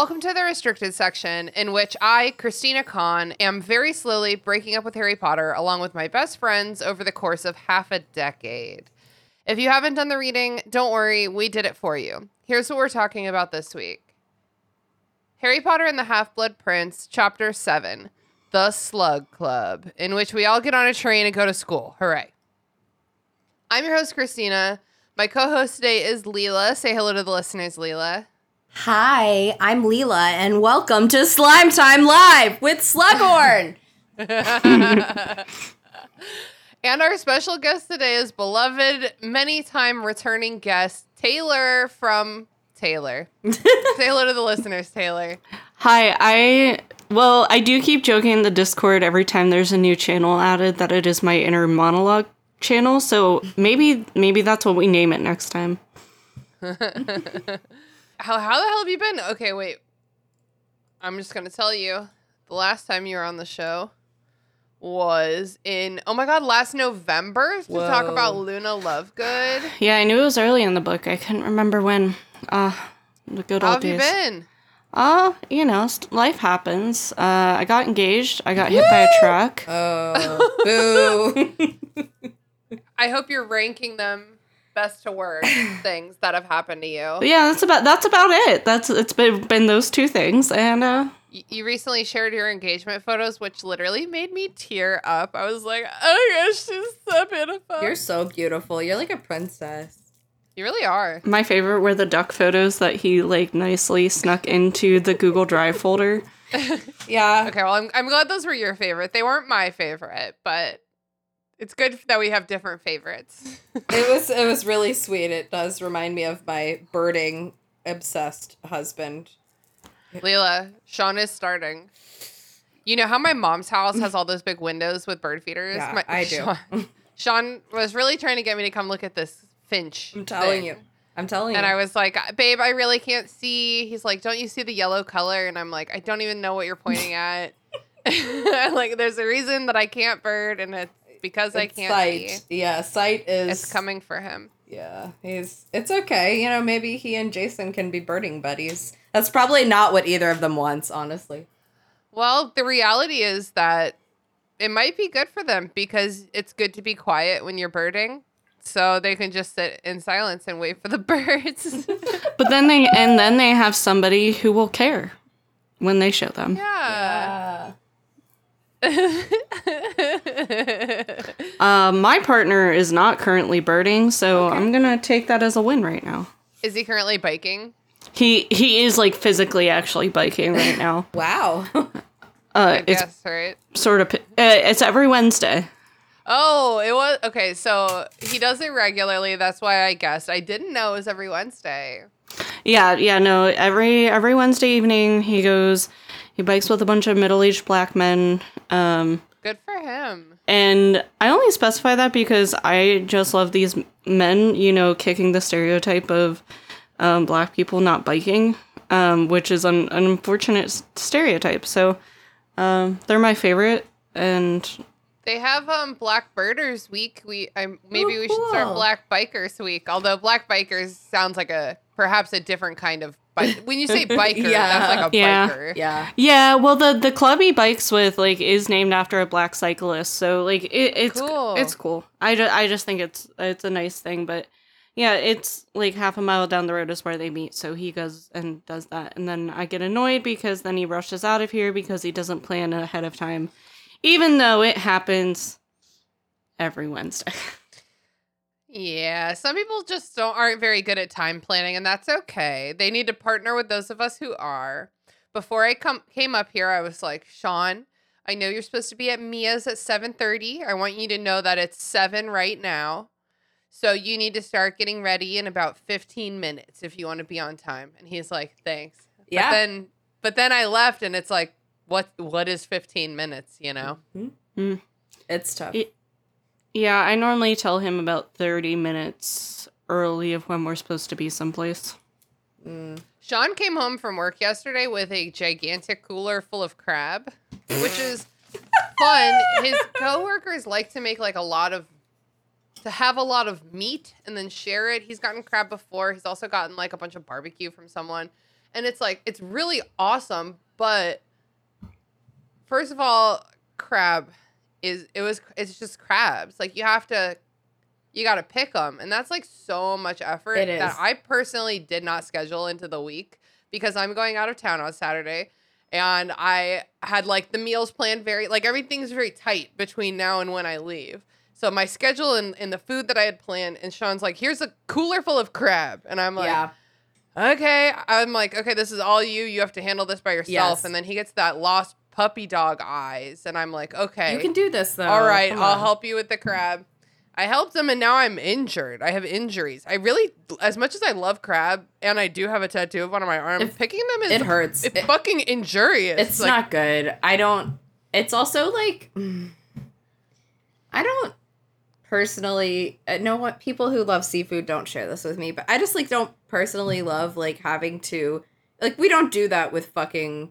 Welcome to the restricted section, in which I, Christina Kann, am very slowly breaking up with Harry Potter along with my best friends over the course of half a decade. If you haven't done the reading, don't worry, we did it for you. Here's what we're talking about this week Harry Potter and the Half Blood Prince, Chapter 7 The Slug Club, in which we all get on a train and go to school. Hooray. I'm your host, Christina. My co host today is Lelia. Say hello to the listeners, Lelia. Hi, I'm Lelia, and welcome to Slime Time Live with Slughorn. And our special guest today is beloved, many time returning guest, Taylor from Taylor. Taylor to the listeners, Taylor. Hi, I well, I do keep joking in the Discord every time there's a new channel added that it is my inner monologue channel. So maybe maybe that's what we name it next time. How, how the hell have you been? Okay, wait. I'm just going to tell you the last time you were on the show was in, oh my God, last November to talk about Luna Lovegood. Yeah, I knew it was early in the book. I couldn't remember when. Uh the good How old have you days. been? Uh, you know, st- life happens. Uh, I got engaged. I got hit by a truck. Oh, boo. I hope you're ranking them best to worst things that have happened to you. But yeah, that's about that's about it. That's it's been been those two things, and uh, Y- You recently shared your engagement photos, which literally made me tear up. I was like, oh my gosh, she's so beautiful. You're so beautiful. You're like a princess. you really are. my favorite were the duck photos that he like nicely snuck into the Google Drive folder. Yeah. Okay, well, I'm, I'm glad those were your favorite. They weren't my favorite, but it's good that we have different favorites. It was it was really sweet. It does remind me of my birding obsessed husband. Leela, Sean is starting. You know how my mom's house has all those big windows with bird feeders? Yeah, My- I do. Sean, Sean was really trying to get me to come look at this finch. I'm telling thing. you. I'm telling And you. And I was like, uh, babe, I really can't see. He's like, don't you see the yellow color? And I'm like, I don't even know what you're pointing at. like, there's a reason that I can't bird, and it's because I can't sight. see. Yeah, sight is It's coming for him. Yeah, he's it's okay. You know, maybe he and Jason can be birding buddies. That's probably not what either of them wants, honestly. Well, the reality is that it might be good for them because it's good to be quiet when you're birding. So they can just sit in silence and wait for the birds. But then they and then they have somebody who will care when they show them. yeah. Uh, my partner is not currently birding, so I'm gonna take that as a win right now. Is he currently biking? He he is like physically actually biking right now. Wow. Uh, I it's guess, right? sort of uh, it's every Wednesday. Oh, it was okay. So he does it regularly. That's why I guessed. I didn't know it was every Wednesday. Yeah, yeah, no. Every every Wednesday evening he goes, he bikes with a bunch of middle aged black men. Um, Good for him. And I only specify that because I just love these men, you know, kicking the stereotype of um, black people not biking, um, which is an, an unfortunate stereotype. So um, they're my favorite. And They have um Black Birders Week. We I maybe we should start. Black Bikers Week. Although Black Bikers sounds like a perhaps a different kind of bike. When you say biker, Yeah. that's like a Yeah. biker. yeah. yeah, well, the, the club he bikes with, like, is named after a black cyclist. So, like, it, it's Cool. it's cool. I, ju- I just think it's it's a nice thing. But yeah, it's like half a mile down the road is where they meet. So he goes and does that. And then I get annoyed because then he rushes out of here because he doesn't plan ahead of time, even though it happens every Wednesday. Yeah, some people just don't aren't very good at time planning, and that's okay. They need to partner with those of us who are. Before I come came up here, I was like, Sean, I know you're supposed to be at Mia's at seven thirty. I want you to know that it's seven right now. So you need to start getting ready in about 15 minutes if you want to be on time. And he's like, thanks. Yeah. But then but then I left and it's like, what what is 15 minutes, you know? Mm-hmm. Mm. It's tough. It- Yeah, I normally tell him about 30 minutes early of when we're supposed to be someplace. Mm. Sean came home from work yesterday with a gigantic cooler full of crab, which is fun. His coworkers like to make like a lot of to have a lot of meat and then share it. He's gotten crab before. He's also gotten like a bunch of barbecue from someone. And it's like it's really awesome, but first of all, crab is it was it's just crabs. Like you have to you got to pick them and that's like so much effort that I personally did not schedule into the week because I'm going out of town on Saturday and I had like the meals planned very like everything's very tight between now and when I leave. So my schedule and, and the food that I had planned and Sean's like, here's a cooler full of crab. And I'm like, yeah. okay. I'm like, okay, this is all you. You have to handle this by yourself. Yes. And then he gets that lost puppy dog eyes. And I'm like, okay. You can do this though. all right, I'll help you with the crab. I helped him and now I'm injured. I have injuries. I really, as much as I love crab and I do have a tattoo of one on my arm, It- picking them is It hurts. it's It- fucking injurious. it's Like, not good. I don't. It's also like, I don't personally uh, know what people who love seafood don't share this with me, but I just like don't personally love like having to like we don't do that with fucking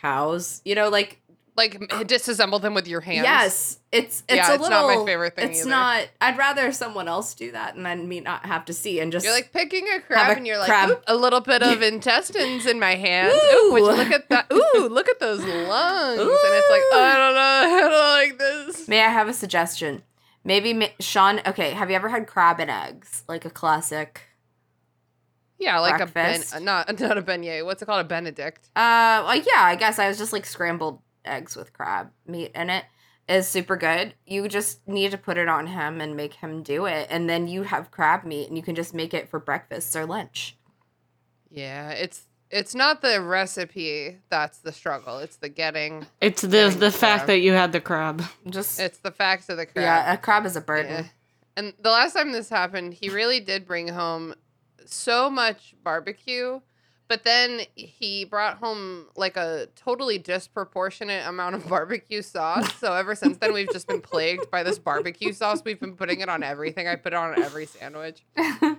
cows. You know, like like disassemble them with your hands. yes, it's it's Yeah, a it's little. not my favorite thing It's either. not. I'd rather someone else do that and then me not have to see and just You're like picking a crab a and you're like. A little bit of intestines in my hands. Ooh, Ooh. look at that? Ooh, look at those lungs. And it's like, Ooh. I don't know, I don't like this. May I have a suggestion? Maybe ma- Sean. Okay, have you ever had crab and eggs, like a classic? Yeah, like Breakfast. a ben, not not a beignet. What's it called? A Benedict. Uh, well, yeah, I guess I was just like scrambled eggs with crab meat in it is super good. You just need to put it on him and make him do it, and then you have crab meat, and you can just make it for breakfast or lunch. Yeah, it's it's not the recipe that's the struggle. It's the getting. It's the Getting the the fact that you had the crab. Just It's the facts of the crab. yeah, a crab is a burden. Yeah. And the last time this happened, he really did bring home so much barbecue, but then he brought home like a totally disproportionate amount of barbecue sauce. So ever since then, we've just been plagued by this barbecue sauce. We've been putting it on everything. I put it on every sandwich.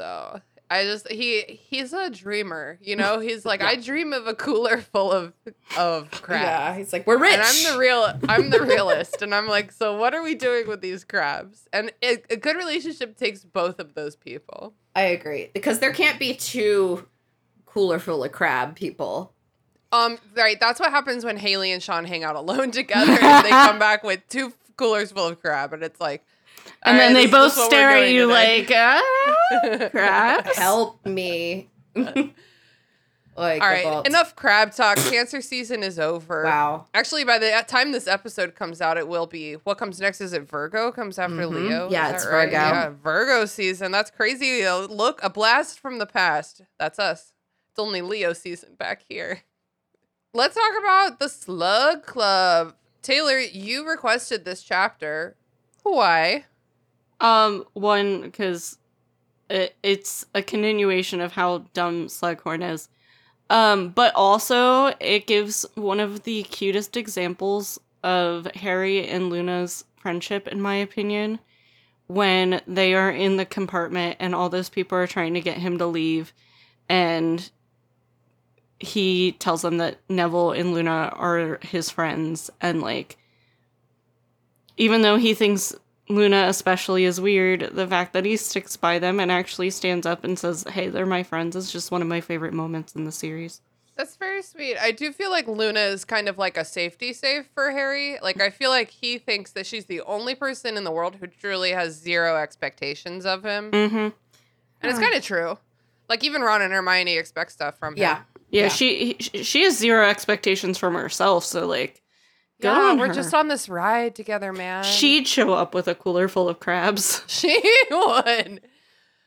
So I just he he's a dreamer, you know. He's like I dream of a cooler full of of crabs. Yeah, he's like, we're rich. And I'm the real, I'm the realist, and I'm like, so what are we doing with these crabs? And it, a good relationship takes both of those people. I agree because there can't be two cooler full of crab people. Um, right. That's what happens when Haley and Sean hang out alone together, and they come back with two coolers full of crab, and it's like, And "All then they both stare at you today." like, ah, crabs. Help me. Like, All right, about- enough crab talk. Cancer season is over. Wow. Actually, by the time this episode comes out, it will be. What comes next? Is it Virgo? Comes after Mhm. Leo? Yeah, that it's right? Virgo. Yeah, Virgo season. That's crazy. Uh, Look, a blast from the past. That's us. It's only Leo season back here. Let's talk about the Slug Club. Taylor, you requested this chapter. Why? Um, one because it, it's a continuation of how dumb Slughorn is. Um, but also it gives one of the cutest examples of Harry and Luna's friendship, in my opinion, when they are in the compartment and all those people are trying to get him to leave, and he tells them that Neville and Luna are his friends, and like, even though he thinks Luna especially is weird. The fact that he sticks by them and actually stands up and says, "Hey, they're my friends," is just one of my favorite moments in the series. That's very sweet. I do feel like Luna is kind of like a safety safe for Harry. Like I feel like he thinks that she's the only person in the world who truly has zero expectations of him. Mm-hmm. And it's kind of true. Like even Ron and Hermione expect stuff from him. Yeah. Yeah, Yeah. she he- she has zero expectations from herself, so like, good Yeah, on we're her. just on this ride together, man. She'd show up with a cooler full of crabs. she would.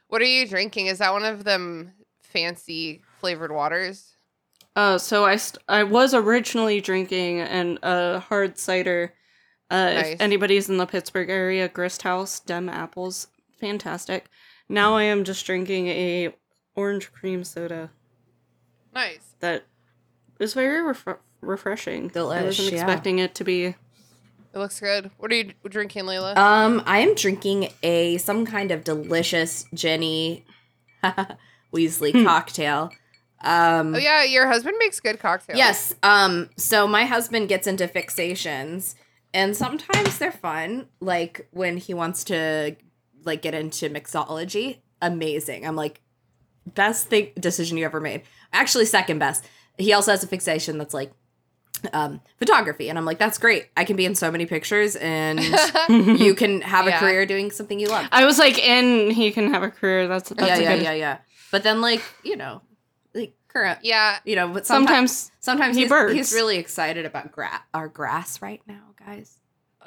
What are you drinking? Is that one of them fancy flavored waters? Uh, so I st- I was originally drinking an a hard cider. Uh, Nice. if anybody's in the Pittsburgh area, Grist House Dem apples, fantastic. Now I am just drinking a orange cream soda Nice. That is very refre- refreshing. I wasn't yeah. expecting it to be. It looks good. What are you drinking, Lelia? Um, I am drinking a some kind of delicious Ginny Weasley cocktail. Um, oh yeah, your husband makes good cocktails. Yes. Um. So my husband gets into fixations, and sometimes they're fun. Like when he wants to, like, get into mixology. Amazing. I'm like, best thing decision you ever made. Actually, second best. He also has a fixation that's like, um, photography, and I'm like, that's great. I can be in so many pictures, and you can have Yeah. a career doing something you love. I was like, and he can have a career. That's that's yeah, a yeah, good. yeah, yeah. But then, like, you know, like current, Yeah. you know, but sometimes Sometimes Sometimes He he's, birds. he's really excited about gra- our grass right now, guys.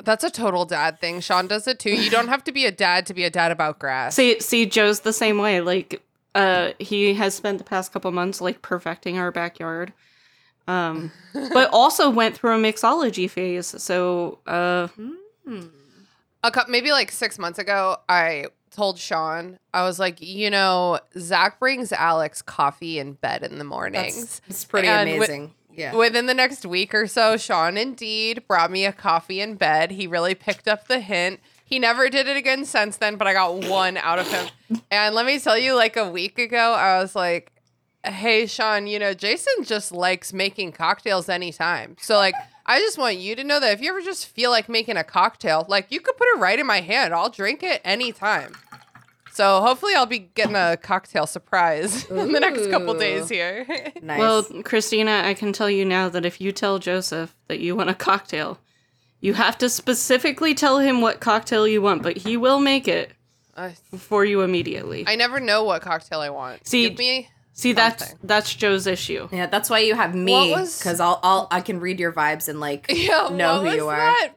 That's a total dad thing. Sean does it too. You don't have to be a dad to be a dad about grass. see see Joe's the same way. Like, uh, he has spent the past couple months like perfecting our backyard. Um, but also went through a mixology phase. So, uh, a couple, maybe like six months ago, I told Sean, I was like, you know, Zach brings Alex coffee in bed in the mornings. It's pretty And wi- amazing. yeah. Within the next week or so, Sean indeed brought me a coffee in bed. He really picked up the hint. He never did it again since then, but I got one out of him. And let me tell you, like a week ago, I was like, hey, Sean, you know, Jason just likes making cocktails anytime. So, like, I just want you to know that if you ever just feel like making a cocktail, like, you could put it right in my hand. I'll drink it anytime. So, hopefully, I'll be getting a cocktail surprise in the next couple days here. nice. well, Christina, I can tell you now that if you tell Joseph that you want a cocktail, you have to specifically tell him what cocktail you want, but he will make it Uh, for you immediately. I never know what cocktail I want. See, Give me. See, that's something. that's Joe's issue. yeah, that's why you have me What was- because I'll, I'll I can read your vibes and like Yeah, know what who was you are. that?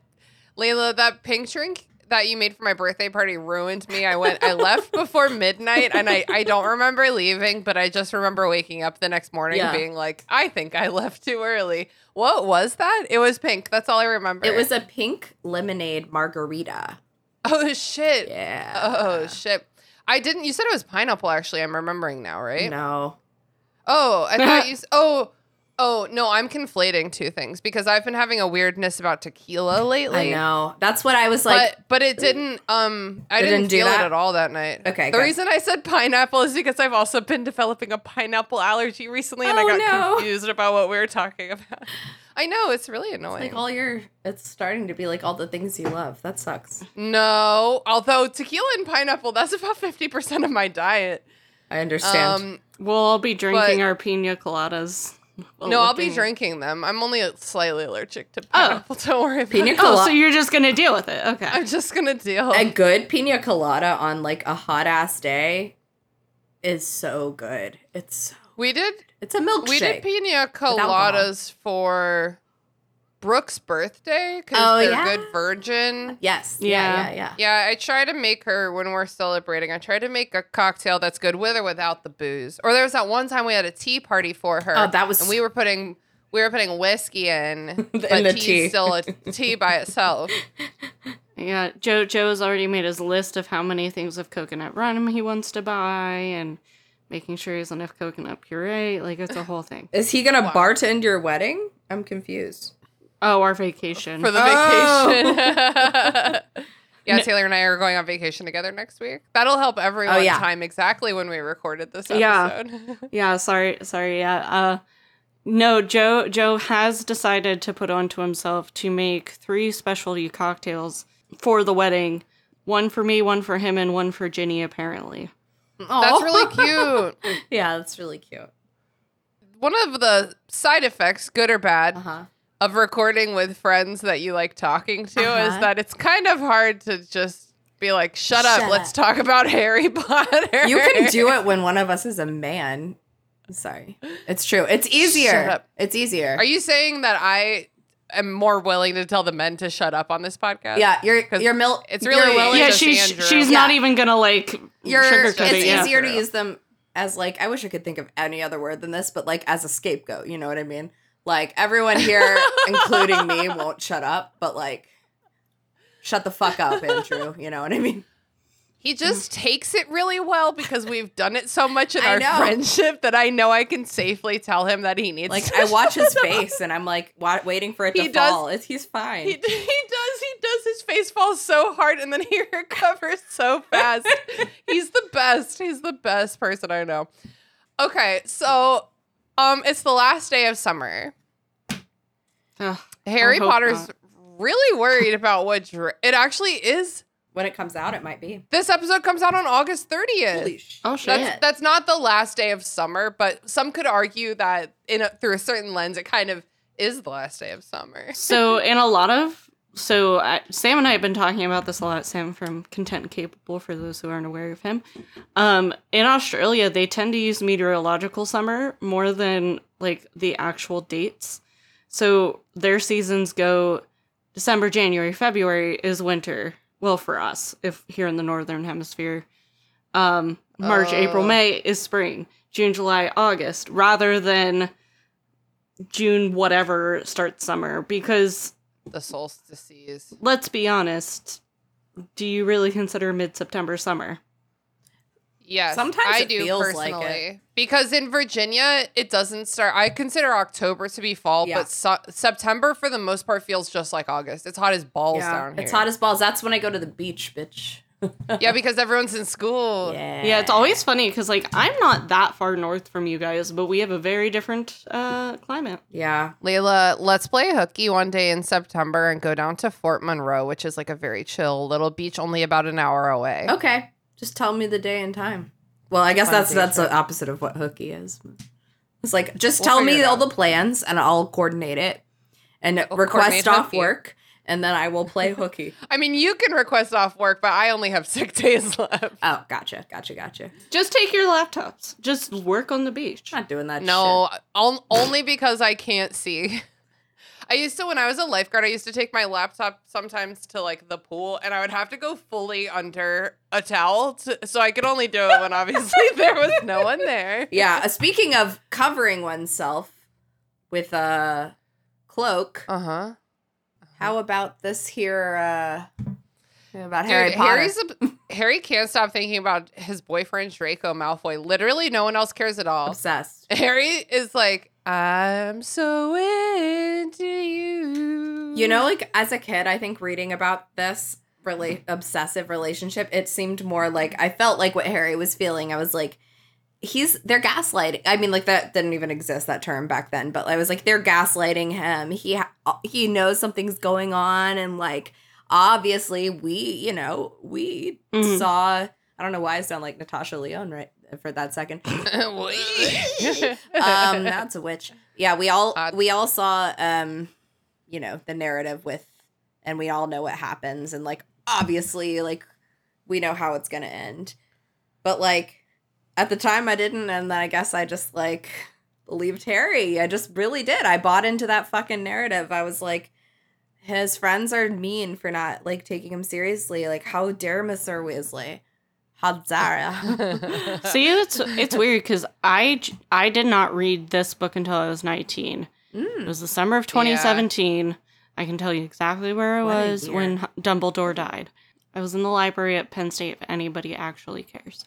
Lelia, that pink drink that you made for my birthday party ruined me. I went, I left before midnight, and I I don't remember leaving, but I just remember waking up the next morning Yeah. being like, I think I left too early. What was that? It was pink. That's all I remember. It was a pink lemonade margarita. Oh shit. Yeah. Oh shit. I didn't. You said it was pineapple. Actually, I'm remembering now, right? No. Oh, I thought you. Oh, oh no, I'm conflating two things because I've been having a weirdness about tequila lately. I know. That's what I was like. but but it didn't. Um, I didn't, didn't feel it at all that night. Okay, The good. reason I said pineapple is because I've also been developing a pineapple allergy recently, and I Oh, got no. confused about what we were talking about. I know it's really annoying. like all your it's starting to be like all the things you love. That sucks. no, although tequila and pineapple, that's about fifty percent of my diet. I understand. Um, We'll all be drinking But- our pina coladas. no, I'll be drinking them. I'm only slightly allergic to Oh. pineapple. Don't worry about Pina it. Oh, so you're just gonna deal with it? Okay. I'm just gonna deal. a good pina colada on like a hot ass day is so good. It's so, we did it's a milkshake. We did pina coladas for Brooke's birthday because Oh, they're yeah? good virgin. yes. Yeah. Yeah. Yeah. Yeah. Yeah, I try to make her when we're celebrating. I try to make a cocktail that's good with or without the booze. Or there was that one time we had a tea party for her. Oh, that was- and we were putting we were putting whiskey in, but the tea's tea. still a tea by itself. Yeah, Joe Joe's already made his list of how many things of coconut rum he wants to buy and making sure he has enough coconut puree. Like it's a whole thing. Is he gonna Wow. bartend your wedding? I'm confused. Oh, our vacation. for the Oh. vacation. yeah, Taylor and I are going on vacation together next week. That'll help everyone Oh, yeah. time exactly when we recorded this Yeah. episode. yeah, sorry, sorry. Yeah. Uh no, Joe Joe has decided to put onto himself to make three specialty cocktails for the wedding. One for me, one for him, and one for Ginny, apparently. That's really cute. yeah, that's really cute. One of the side effects, good or bad, Uh huh. of recording with friends that you like talking to is Uh-huh. that it's kind of hard to just be like, shut up, Shut let's talk about Harry Potter. You can do it when one of us is a man. Sorry, it's true. It's easier. Shut up. It's easier. Are you saying that I am more willing to tell the men to shut up on this podcast? yeah, you're 'Cause you're mil- it's you're really willing. yeah, just she's Andrew. she's Yeah. not even gonna like You're. sugarcoat It's it. Yeah. easier to use them as like I wish I could think of any other word than this, but like as a scapegoat. You know what I mean? Like everyone here, including me, won't shut up, but like, shut the fuck up, Andrew. You know what I mean? He just takes it really well because we've done it so much in I our know. friendship that I know I can safely tell him that he needs Like to I watch his face and I'm like wa- waiting for it to He does- fall. It's, he's fine. He, he does. He does. His face falls so hard, and then he recovers so fast. He's the best. He's the best person I know. Okay, so um, it's the last day of summer. Ugh, Harry Potter's not. really worried about what dra- it actually is. When it comes out, it might be. This episode comes out on August 30th. Holy sh- Oh shit. That's that's not the last day of summer, but some could argue that in a, through a certain lens, it kind of is the last day of summer. so in a lot of so I, Sam and I have been talking about this a lot. Sam from Content and Capable, for those who aren't aware of him. Um, in Australia, they tend to use meteorological summer more than like the actual dates. So their seasons go December, January, February is winter. Well, for us, if here in the northern hemisphere, um, March, April, Oh. May is spring. June, July, August, rather than June, whatever starts summer. Because The solstices. let's be honest, do you really consider mid September summer? Yes, Sometimes I it do feels like personally because in Virginia it doesn't start. I consider October to be fall, Yeah. but so- September for the most part feels just like August. It's hot as balls down here. It's hot as balls. That's when I go to the beach, bitch. yeah, because everyone's in school. Yeah. Yeah, it's always funny because like I'm not that far north from you guys, but we have a very different uh climate. Yeah. Lelia, let's play hooky one day in September and go down to Fort Monroe, which is like a very chill little beach, only about an hour away. Okay. Just tell me the day and time. Well, I guess that's that's the opposite of what hooky is. It's like just We'll tell me all the plans and I'll coordinate it and coordinate request off hooky. work and then I will play hooky. I mean, you can request off work, but I only have sick days left. oh, gotcha, gotcha, gotcha. Just take your laptops. Just work on the beach. Not doing that. No, on- only because I can't see. I used to when I was a lifeguard, I used to take my laptop sometimes to like the pool, and I would have to go fully under a towel, to, so I could only do it when obviously there was no one there. Yeah. uh, Speaking of covering oneself with a cloak, Uh huh. how about this here? uh About Harry Potter. Harry's a, Harry can't stop thinking about his boyfriend Draco Malfoy. Literally, no one else cares at all. obsessed. Harry is like, I'm so into you. You know, like as a kid, I think reading about this really obsessive relationship, it seemed more like I felt like what Harry was feeling. I was like, he's they're gaslighting. I mean, like that didn't even exist that term back then, but I was like, they're gaslighting him. He ha- he knows something's going on, and like obviously we, you know, we Mhm. saw. I don't know why I sound like Natasha Lyonne right for that second. um that's a witch. Yeah we all we all saw um you know the narrative with and we all know what happens and like obviously like we know how it's gonna end. But like at the time i didn't and then i guess i just like believed harry. I just really did. I bought into that fucking narrative. I was like his friends are mean for not like taking him seriously. Like how dare mr weasley dare See, it's it's weird because I I did not read this book until I was 19. It Mm. was the summer of 2017. I can tell you exactly where I What was when Dumbledore died. I was in the library at Penn State. If anybody actually cares,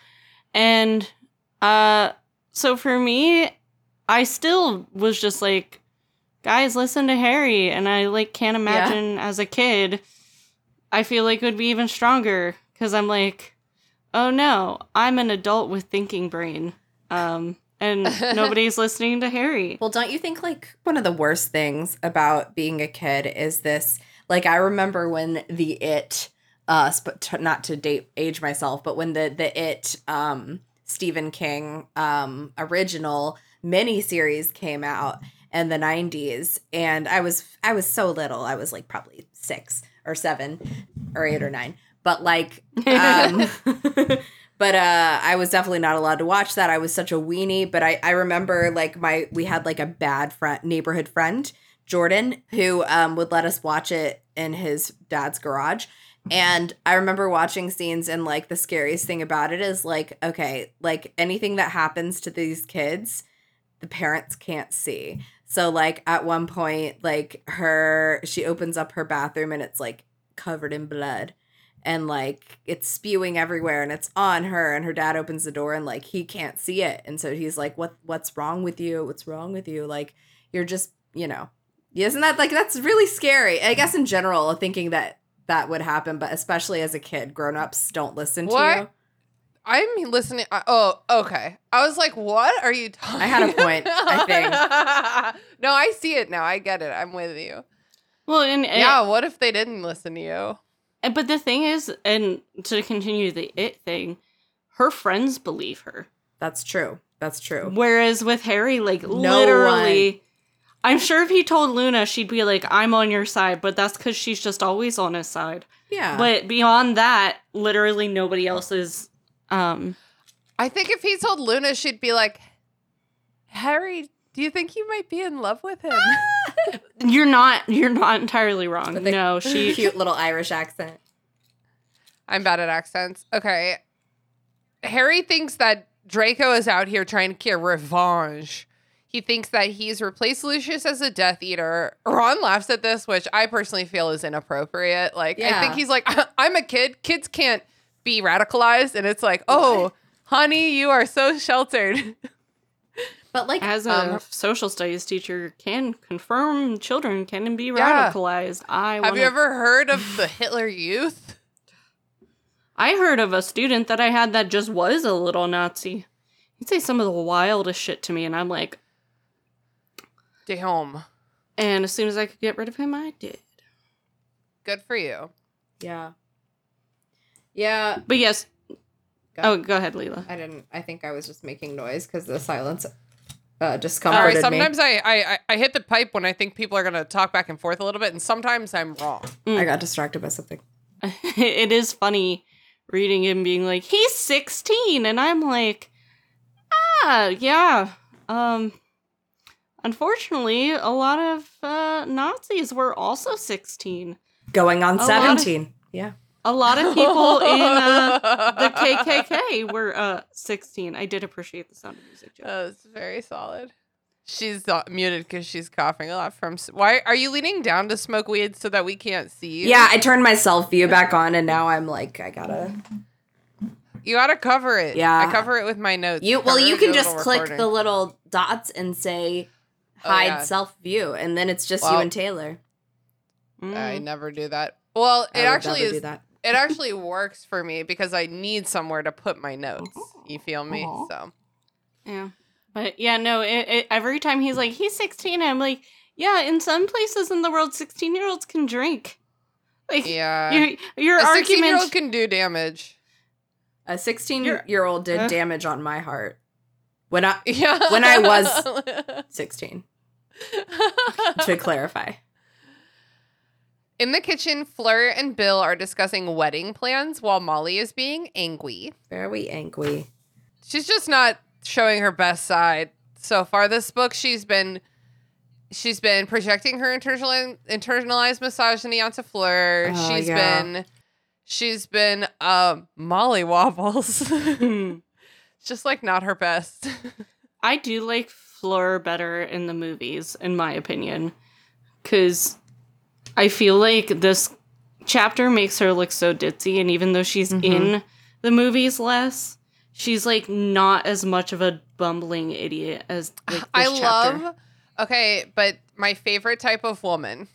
and uh, so for me, I still was just like, guys, listen to Harry, and I like can't imagine as a kid. I feel like it would be even stronger because I'm like, oh no, I'm an adult with thinking brain. Um, and nobody's listening to Harry. Well, don't you think like one of the worst things about being a kid is this? Like, I remember when the It, uh, sp- t- not to date age myself, but when the the It, um, Stephen King, um, original miniseries came out in the '90s, and I was I was so little, I was like probably six or seven or eight or nine, but like, um, but uh i was definitely not allowed to watch that. I was such a weenie. But i i remember like my we had like a bad friend neighborhood friend jordan who um would let us watch it in his dad's garage. And i remember watching scenes and like the scariest thing about it is like okay like anything that happens to these kids the parents can't see. So like at one point like her she opens up her bathroom and it's like covered in blood and like it's spewing everywhere and it's on her and her dad opens the door and like he can't see it and so he's like what what's wrong with you what's wrong with you like you're just you know isn't that like that's really scary i guess in general thinking that that would happen but especially as a kid grown-ups don't listen to What? you I'm listening. Oh, okay. I was like, what are you talking I had a point, I think. no, I see it now. I get it. I'm with you. Well, and, and yeah, what if they didn't listen to you? And- but the thing is, and to continue the it thing, her friends believe her. that's true that's true Whereas with Harry, like No literally, I'm sure if he told Luna, she'd be like, "I'm on your side," but that's because she's just always on his side. yeah But beyond that, literally nobody else is. Um, I think if he told Luna, she'd be like, Harry, do you think you might be in love with him? you're not. You're not entirely wrong. With No, she. cute little irish accent I'm bad at accents. Okay. Harry thinks that Draco is out here trying to get revenge. He thinks that he's replaced Lucius as a Death Eater. Ron laughs at this, which I personally feel is inappropriate. Like, I think he's like, I'm a kid. Kids can't be radicalized. And it's like, oh, honey, you are so sheltered. but like As a Um, social studies teacher, can confirm children can be Yeah. radicalized. I Have wanna- you ever heard of the Hitler Youth? I heard of a student that I had that just was a little Nazi. He'd say some of the wildest shit to me, and I'm like, Damn. and as soon as I could get rid of him, I did. Good for you. yeah yeah But yes. Go. Oh, go ahead, Lelia. I didn't. I think I was just making noise because the silence uh, All discomforted right. me. Sometimes I, I I- I hit the pipe when I think people are gonna talk back and forth a little bit, and sometimes I'm wrong. I got distracted by something. it is funny reading him being like, he's 16, and I'm like, ah, yeah. Um, unfortunately, a lot of uh, Nazis were also 16. Going on A lot of- seventeen. yeah. A lot of people in uh, the KKK were uh 16. I did appreciate the sound of music. Joe. That was very solid. She's uh, muted because she's coughing a lot from. Why are you leaning down to smoke weed so that we can't see you? Yeah, I turned my self view back on, and now I'm like, I gotta. you gotta cover it. Yeah. I cover it with my notes. You well, you can just click recording. the little dots and say Oh, hide yeah. self view, and then it's just you and Taylor. I Mm. never do that. Well, I it would actually never is. Do that. It actually works for me because I need somewhere to put my notes. You feel me? Aw. So Yeah. But yeah, no, it, it, every time he's like, he's 16, I'm like, yeah, in some places in the world, 16 year olds can drink. Like, yeah, your, your a sixteen year argument. old can do damage. A sixteen-year-old did Uh. damage on my heart when I Yeah. When I was- 16. to clarify. In the kitchen, Fleur and Bill are discussing wedding plans while Molly is being angry. Very angry. She's just not showing her best side so far. This book, she's been she's been projecting her internal, internalized misogyny onto Fleur. Oh, She's yeah. been she's been um Molly wobbles. just like not her best. I do like Fleur better in the movies, in my opinion, because I feel like this chapter makes her look so ditzy, and even though she's Mhm. in the movies less, she's like not as much of a bumbling idiot as like this I chapter. love Okay, but my favorite type of woman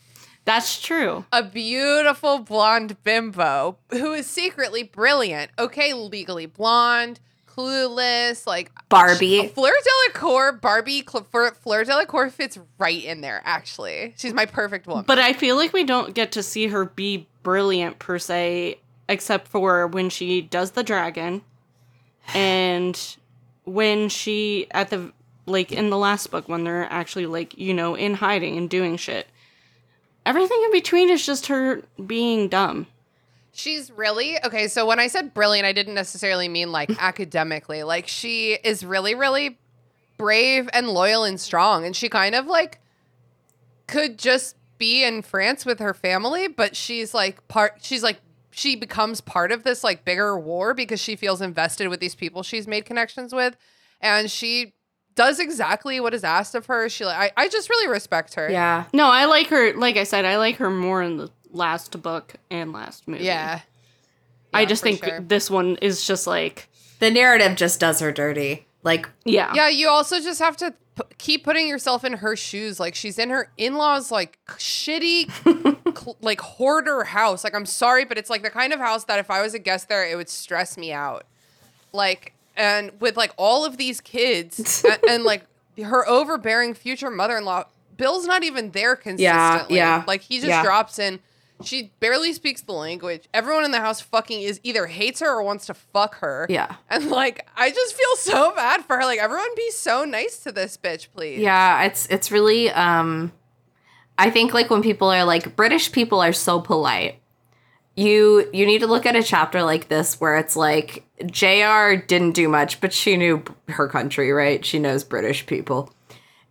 That's true. a beautiful blonde bimbo who is secretly brilliant. Okay, legally blonde, clueless, like Barbie. Fleur Delacour, Barbie, Cl- Fleur, Fleur Delacour fits right in there. Actually, she's my perfect woman. But I feel like we don't get to see her be brilliant per se, except for when she does the dragon, and when she at the like in the last book when they're actually like you know in hiding and doing shit. Everything in between is just her being dumb. She's really okay. So when I said brilliant, I didn't necessarily mean like academically. Like she is really, really brave and loyal and strong, and she kind of like could just be in France with her family, but she's like part. She's like she becomes part of this like bigger war because she feels invested with these people she's made connections with, and she does exactly what is asked of her. She like I, I just really respect her. Yeah. No, I like her. Like I said, I like her more in the last book and last movie. Yeah. I just think sure. this one is just like, The narrative just does her dirty. Like, yeah. Yeah, you also just have to p- keep putting yourself in her shoes. Like she's in her in-laws like shitty cl- like hoarder house. Like I'm sorry, but it's like the kind of house that if I was a guest there, it would stress me out. Like and with like all of these kids and, and like her overbearing future mother-in-law, Bill's not even there consistently. yeah, Like he just yeah. drops in. She barely speaks the language. Everyone in the house fucking is either hates her or wants to fuck her. Yeah. And like, I just feel so bad for her. Like, everyone be so nice to this bitch, please. yeah, it's it's really um I think like when people are like British people are so polite. You you need to look at a chapter like this where it's like JR didn't do much, but she knew her country, right? She knows British people.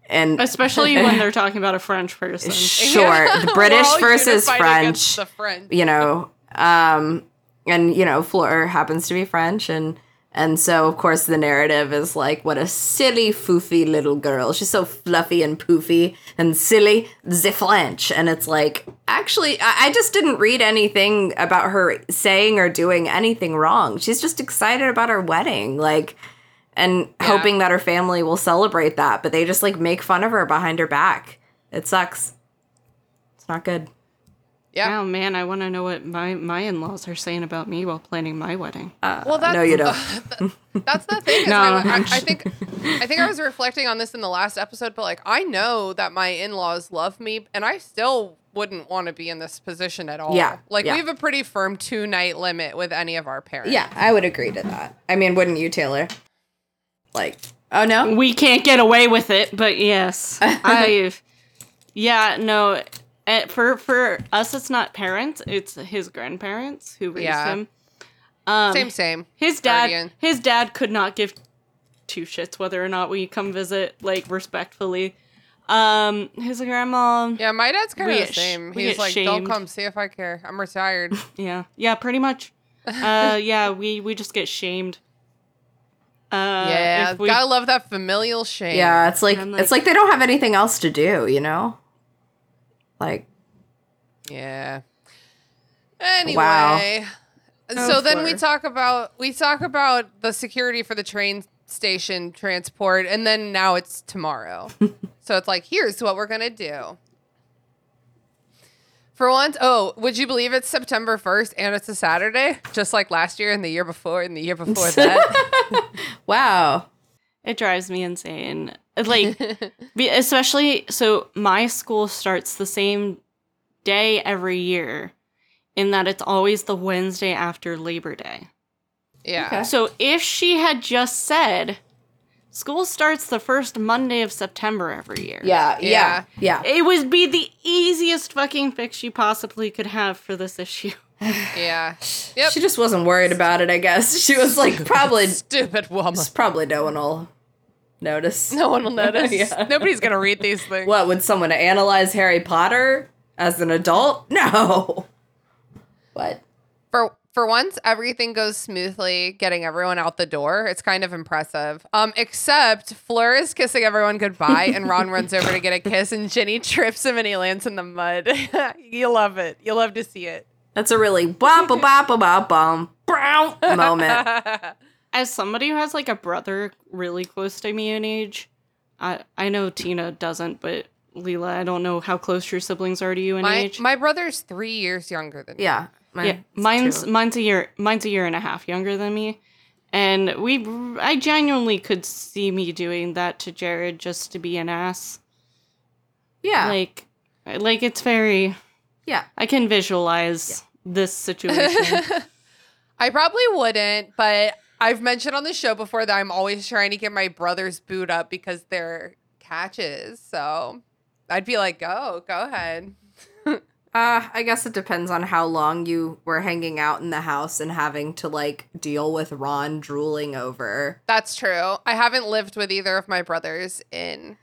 And Especially when they're talking about a French person. sure, the British versus French. The French. you know um and you know Fleur happens to be french and and so of course the narrative is like what a silly foofy little girl she's so fluffy and poofy and silly the french and it's like actually I, I just didn't read anything about her saying or doing anything wrong she's just excited about her wedding like and Yeah. hoping that her family will celebrate that but they just like make fun of her behind her back it sucks it's not good Yeah. Oh man, I want to know what my my in laws are saying about me while planning my wedding. Uh, well, that's no you don't That's the thing. No, I, I, I think I think I was reflecting on this in the last episode, but like I know that my in-laws love me, and I still wouldn't want to be in this position at all. Yeah, Like yeah. we have a pretty firm two-night limit with any of our parents. Yeah, I would agree to that. I mean, wouldn't you, Taylor? Like, oh no, We can't get away with it, but yes, I. Yeah, no. eh, For for us, it's not parents; it's his grandparents who raised Yeah. him. Um, Same, same. His dad, Guardian. his dad could not give two shits whether or not we come visit, like respectfully. Um, his grandma, Yeah, my dad's kind of the same. we He's like, "Don't come, see if I care. I'm retired." yeah, yeah, pretty much. Uh, yeah, we we just get shamed. Uh, yeah, if we- gotta love that familial shame. yeah, it's like, I'm it's like- like they don't have anything else to do, you know? Like, Yeah. Anyway. Wow. So Oh, then we talk about we talk about the security for the train station transport and then now it's tomorrow. so it's like here's what we're going to do. For once, oh, would you believe it's September 1st and it's a Saturday? Just like last year and the year before and the year before that. wow. It drives me insane. Like, especially so, my school starts the same day every year, in that it's always the Wednesday after Labor Day. yeah. Okay. So if she had just said, school starts the first Monday of September every year. Yeah, Yeah. yeah, yeah. It would be the easiest fucking fix you possibly could have for this issue. Yeah. Yep. She just wasn't worried about it, I guess. She was like, probably, Stupid woman. probably no one will notice. No one will notice. Yeah. Nobody's going to read these things. What, would someone analyze Harry Potter as an adult? No. What? for for once everything goes smoothly getting everyone out the door it's kind of impressive um except fleur is kissing everyone goodbye and ron runs over to get a kiss and ginny trips him and he lands in the mud you love it you love to see it That's a really bop ba bop ba bop bum brow moment. As somebody who has like a brother really close to me in age, I I know Tina doesn't, but Lelia, I don't know how close your siblings are to you in my age. my brother's three years younger than me Yeah. mine- yeah, mine's two. mine's a year mine's a year and a half younger than me, and we I genuinely could see me doing that to Jared just to be an ass. Yeah. Like, like it's very. Yeah. I can visualize this situation. i probably wouldn't but i've mentioned on the show before that i'm always trying to get my brother's boot up because they're catches so i'd be like go go ahead Uh, I guess it depends on how long you were hanging out in the house and having to like deal with Ron drooling over. That's true. I haven't lived with either of my brothers in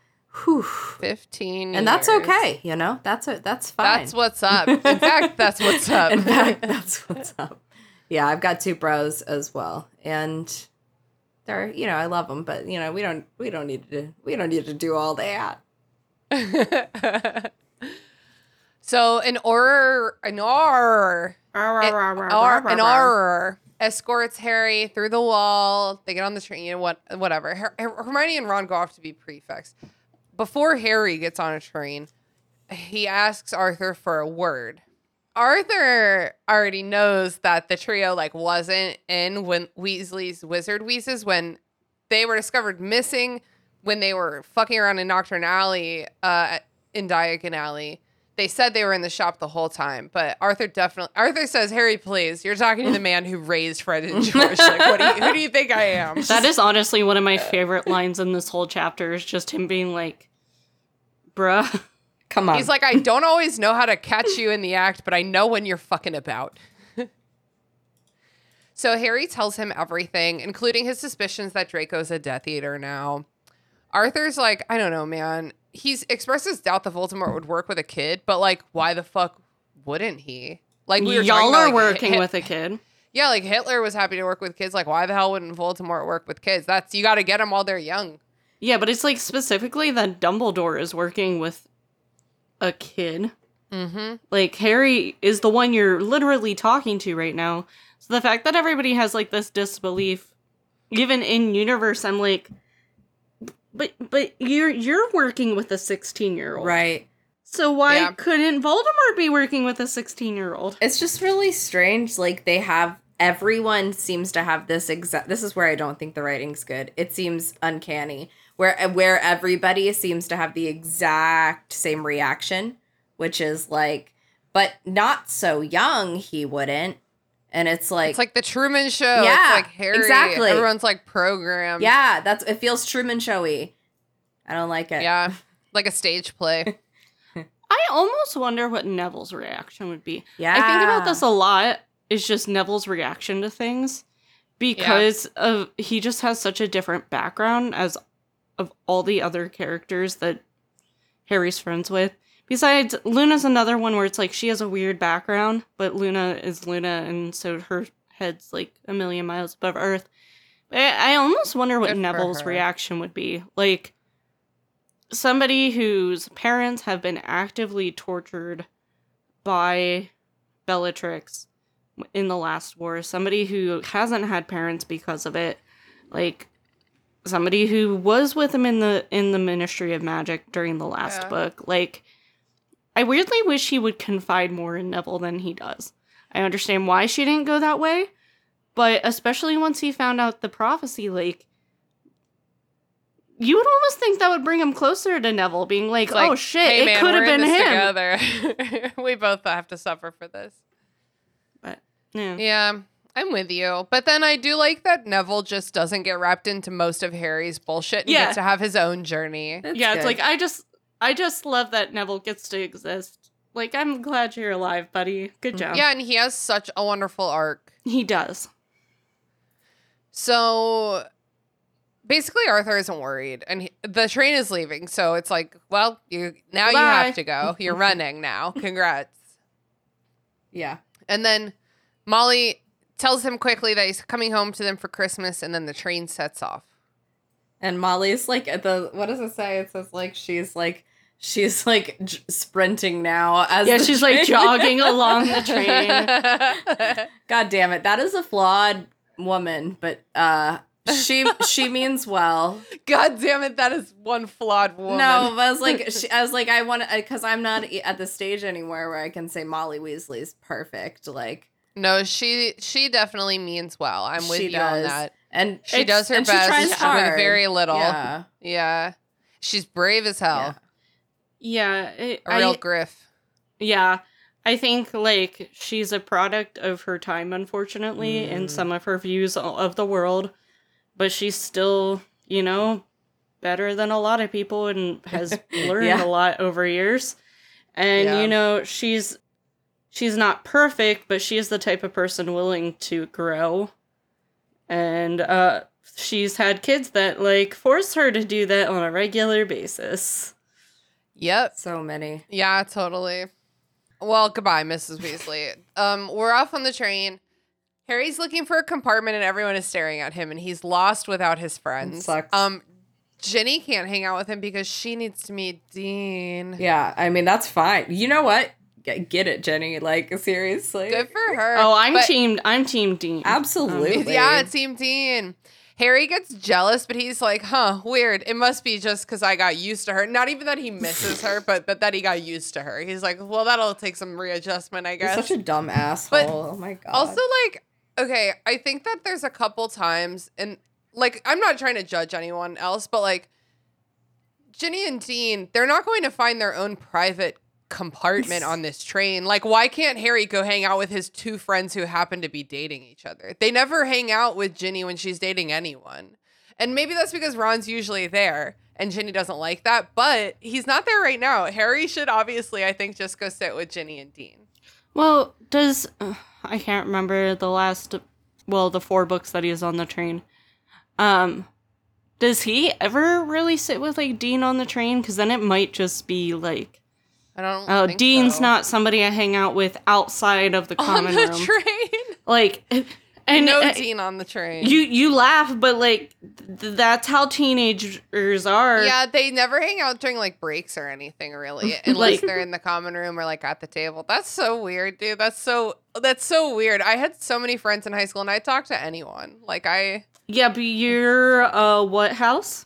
Whew. 15 And that's years. okay, you know? That's a, that's fine. That's what's up. In fact, that's what's up. In fact, that's what's up. Yeah, I've got two bros as well. And they're, you know, I love them, but you know, we don't we don't need to we don't need to do all that. so in our It- Ar- an Auror escorts Harry through the wall. They get on the train, you know what, whatever. Her- Hermione and Ron go off to be prefects. Before Harry gets on a train, he asks Arthur for a word. Arthur already knows that the trio like wasn't in when Weasley's wizard wheezes when they were discovered missing when they were fucking around in Knockturn Alley, uh, in Diagon Alley. They said they were in the shop the whole time, but Arthur definitely. Arthur says, "Harry, please, you're talking to the man who raised Fred and George. Like, what do you, who do you think I am?" That is honestly one of my favorite lines in this whole chapter. Is just him being like, "Bruh." Come on. He's like, I don't always know how to catch you in the act, but I know when you're fucking about. so Harry tells him everything, including his suspicions that Draco's a Death Eater now. Arthur's like, I don't know, man. He's expressed his doubt that Voldemort would work with a kid, but like, why the fuck wouldn't he? Like, we were y'all about, are like, working Hit- with a kid. Yeah, like Hitler was happy to work with kids. Like, why the hell wouldn't Voldemort work with kids? That's you got to get them while they're young. Yeah, but it's like specifically that Dumbledore is working with a kid. Mm-hmm. Like Harry is the one you're literally talking to right now. So the fact that everybody has like this disbelief, even in universe, I'm like, but but you're you're working with a 16 year old, right. So why Yeah. couldn't Voldemort be working with a 16 year old? It's just really strange. Like they have everyone seems to have this exact. This is where I don't think the writing's good. It seems uncanny. Where where everybody seems to have the exact same reaction, which is like, but not so young. He wouldn't. And it's like, It's like the Truman Show. Yeah, it's like Harry. exactly. Everyone's like programmed. yeah, that's it feels Truman Showy. I don't like it. Yeah. Like a stage play. I almost wonder what Neville's reaction would be. yeah. I think about this a lot. Is just Neville's reaction to things because of he just has such a different background as of all the other characters that Harry's friends with. Besides, Luna's another one where it's like she has a weird background, but Luna is Luna, and so her head's like a million miles above Earth. I, I almost wonder what Good Neville's reaction would be. Like somebody whose parents have been actively tortured by Bellatrix in the last war, somebody who hasn't had parents because of it, like somebody who was with him in the in the Ministry of Magic during the last Yeah. book. Like I weirdly wish he would confide more in Neville than he does. I understand why she didn't go that way, but especially once he found out the prophecy, like you would almost think that would bring him closer to Neville, being like, oh, like, "Oh shit, hey, it could have we're in been this him." Together. we both have to suffer for this. But yeah. Yeah, I'm with you. But then I do like that Neville just doesn't get wrapped into most of Harry's bullshit and Yeah. gets to have his own journey. It's yeah, it's like I just I just love that Neville gets to exist. Like I'm glad you're alive, buddy. Good job. Yeah, and he has such a wonderful arc. He does. So basically, Arthur isn't worried, and he, the train is leaving. So it's like, well, you now you have to go. You're running now. Congrats. yeah. And then Molly tells him quickly that he's coming home to them for Christmas, and then the train sets off. And Molly's like at the what does it say? It says like she's like she's like j- sprinting now as Yeah, she's like jogging along the train. God damn it, that is a flawed woman, but uh, she she means well. God damn it, that is one flawed woman. No, but I was like, she, I was like, I want to because I'm not at the stage anymore where I can say Molly Weasley's perfect. Like no, she she definitely means well. I'm with you on that. And She it's- does her and best She tries with very little. Yeah. Yeah. She's brave as hell. yeah, it, A real I, griff. yeah. I think like she's a product of her time, unfortunately, Mm. and some of her views of the world. But she's still, you know, better than a lot of people and has learned Yeah. a lot over years. And Yeah. you know, she's she's not perfect, but she is the type of person willing to grow. And uh she's had kids that like force her to do that on a regular basis. Yep. So many. Yeah, totally. Well, goodbye, Mrs. Weasley. Um, we're off on the train. Harry's looking for a compartment and everyone is staring at him and he's lost without his friends. sucks. Um Ginny can't hang out with him because she needs to meet Dean. Yeah, I mean that's fine. You know what? Get, get it, Ginny. Like seriously. Good for her. Oh, I'm But- team. I'm team Dean. Um, Absolutely. Yeah, Team Dean. Harry gets jealous, but he's like, huh, weird. It must be just because I got used to her. Not even that he misses her, but but that he got used to her. He's like, well, that'll take some readjustment, I You're guess. such a dumb asshole. oh my god. Also, like, okay, I think that there's a couple times, and like, I'm not trying to judge anyone else, but like, Ginny and Dean, they're not going to find their own private compartment on this train. Like, why can't Harry go hang out with his two friends who happen to be dating each other? They never hang out with Ginny when she's dating anyone. And maybe that's because Ron's usually there and Ginny doesn't like that, but he's not there right now. Harry should obviously, I think, just go sit with Ginny and Dean. Well, does uh, I can't remember the last well, the four books that he is on the train. Um does he ever really sit with like Dean on the train cuz then it might just be like I don't oh, Dean's so. not somebody I hang out with outside of the common on the room. train. like and no uh, Dean on the train. you you laugh but like th- that's how teenagers are. yeah, they never hang out during like breaks or anything really, unless Like- they're in the common room or like at the table. That's so weird, dude. That's so that's so weird. I had so many friends in high school, and I talked to anyone. Like I Yeah, but you're uh what house?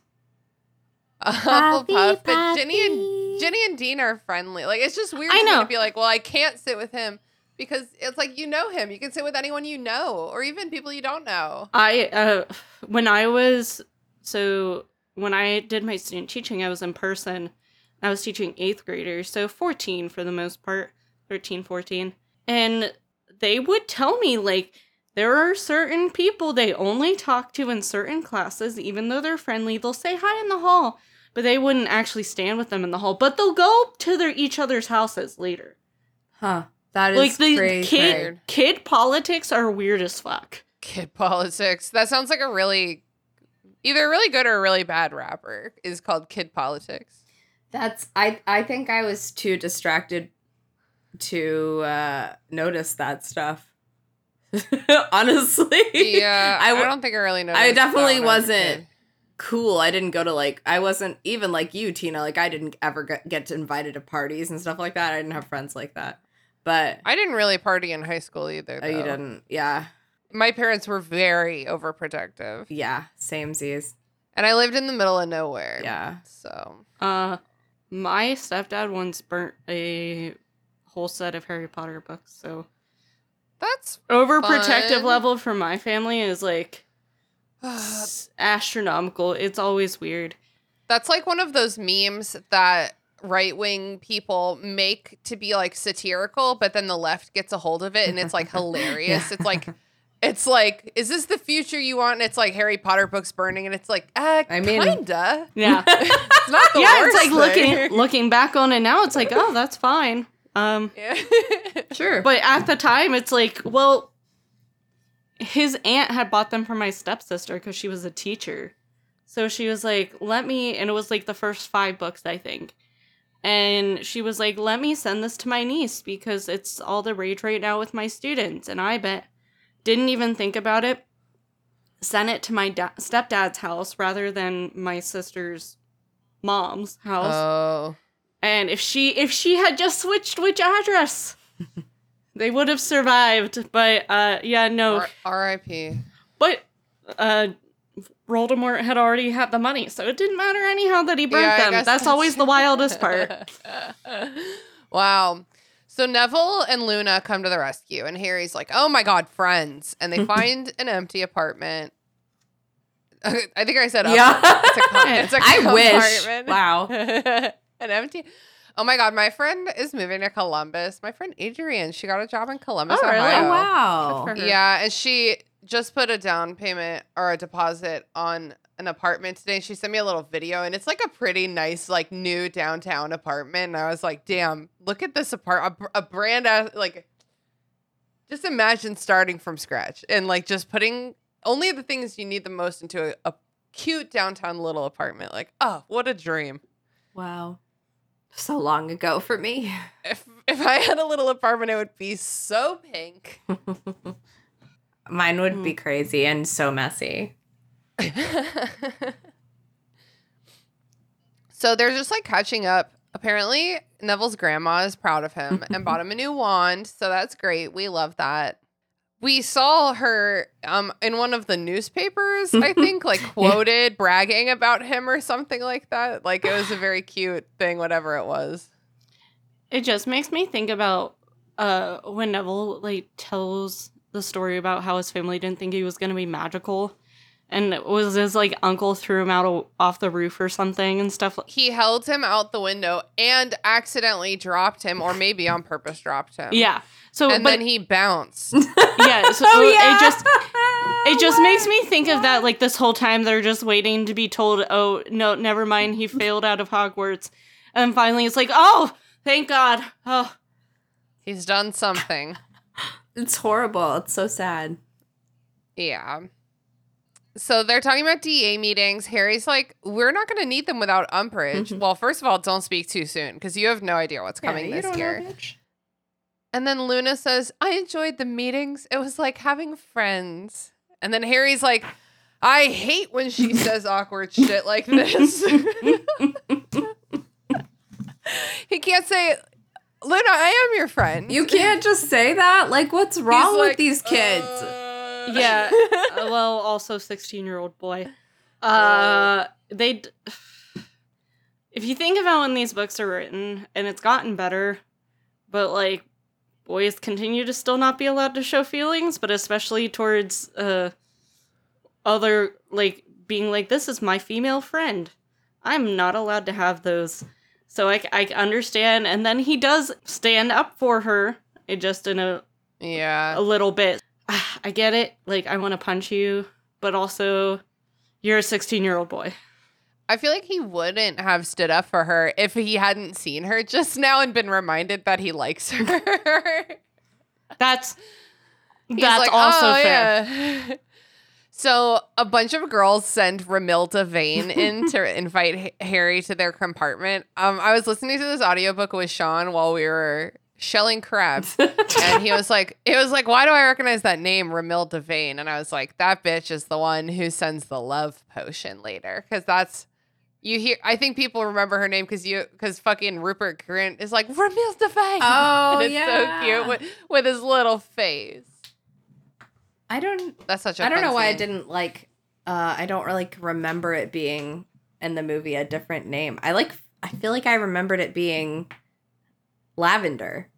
Hufflepuff, but Ginny and Ginny and Dean are friendly. Like it's just weird I to know. to be like, well, I can't sit with him because it's like you know him. You can sit with anyone you know, or even people you don't know. I uh when I was so when I did my student teaching, I was in person. I was teaching 8th graders, so 14 for the most part, 13, 14. And they would tell me like there are certain people they only talk to in certain classes even though they're friendly. They'll say hi in the hall, but they wouldn't actually stand with them in the hall, but they'll go to their each other's houses later. huh. That is like the crazy. kid kid politics are weird as fuck. Kid politics. That sounds like a really either really good or a really bad rapper is called Kid Politics. That's I I think I was too distracted to uh notice that stuff. Honestly. Yeah, I, I w- don't think I really know. I definitely wasn't cool. I didn't go to like I wasn't even like you, Tina. Like I didn't ever get, get invited to parties and stuff like that. I didn't have friends like that. But I didn't really party in high school either. oh, you didn't. Yeah. My parents were very overprotective, Yeah. Same Z's. and I lived in the middle of nowhere. Yeah. So Uh, my stepdad once burnt a whole set of Harry Potter books. So that's overprotective Fun. level for my family is like astronomical. It's always weird. that's like one of those memes that right wing people make to be like satirical, but then the left gets a hold of it and it's like hilarious. It's like. It's like, is this the future you want? And it's like Harry Potter books burning, and it's like, uh, I mean- kinda. Yeah, It's not the yeah. It's like thing. looking looking back on it now. It's like, oh, that's fine. Um, Yeah. Sure. but at the time, it's like, well, his aunt had bought them for my stepsister because she was a teacher. So she was like, let me, and it was like the first five books, I think. And she was like, let me send this to my niece because it's all the rage right now with my students. And I bet, didn't even think about it, sent it to my da- stepdad's house rather than my sister's mom's house. oh. And if she if she had just switched which address, they would have survived. But uh yeah, no. R.I.P. but uh Voldemort had already had the money, so it didn't matter anyhow that he burnt Yeah, them. guess That's, always the wildest part. wow. So Neville and Luna come to the rescue, and Harry's like, "Oh my god, friends!" And they find an empty apartment. I think I said, up. Yeah. it's a, com- it's a I wish. compartment. Wow. An empty. Oh my god, my friend is moving to Columbus. My friend Adrian, she got a job in Columbus, Oh, really? Ohio. Oh wow. Good for her. Yeah, and she just put a down payment or a deposit on an apartment today. She sent me a little video, and it's like a pretty nice, like new downtown apartment. And I was like, "Damn, look at this apartment! A, a brand ass like." Just imagine starting from scratch and like just putting only the things you need the most into a, a cute downtown little apartment. Like, oh, what a dream! Wow. So long ago for me. If if I had a little apartment, it would be so pink. Mine would Hmm. be crazy and so messy. so they're just like catching up Apparently, Neville's grandma is proud of him and bought him a new wand, so that's great. We love that. We saw her um in one of the newspapers, I think, like quoted bragging about him or something like that. Like it was a very cute thing, whatever it was. It just makes me think about uh when Neville like tells the story about how his family didn't think he was gonna be magical. And it was his like uncle threw him out o- off the roof or something and stuff. like He held him out the window and accidentally dropped him, or maybe on purpose dropped him. Yeah. So And but then he bounced. yeah, so Oh, yeah. it just it just makes me think of that like this whole time they're just waiting to be told, "Oh, no, never mind, he failed out of Hogwarts." And finally it's like, "Oh, thank God." Oh, He's done something. It's horrible. It's so sad. Yeah. So they're talking about DA meetings. Harry's like, we're not going to need them without Umbridge. Mhm. Well, first of all, don't speak too soon because you have no idea what's coming this year. And then Luna says, I enjoyed the meetings. It was like having friends. And then Harry's like, I hate when she says awkward shit like this. he can't say, Luna, I am your friend. You can't just say that. Like, what's wrong He's with like, these kids? "Uh." yeah. Uh, well, also 16-year-old boy. Uh they d- If you think about when these books are written and it's gotten better, but like boys continue to still not be allowed to show feelings, but especially towards uh other like being like this is my female friend. I'm not allowed to have those. So I, I understand and then he does stand up for her it just in a yeah. a little bit. I get it. Like, I want to punch you, but also, you're a 16 year old boy. I feel like he wouldn't have stood up for her if he hadn't seen her just now and been reminded that he likes her. That's He's that's like, also "Oh, fair. yeah." So a bunch of girls send Romilda Vane in to invite H- Harry to their compartment. Um, I was listening to this audiobook with Sean while we were shelling crabs, and he was like, "It was like, why do I recognize that name, Romilda Vane?" And I was like, "That bitch is the one who sends the love potion later, because that's." You hear? I think people remember her name because you because fucking Rupert Grint is like Romilda Vane. Oh, and it's yeah. so cute with, with his little face. I don't. That's such a I don't know why I didn't like. Uh, I don't really remember it being in the movie a different name. I like. I feel like I remembered it being lavender.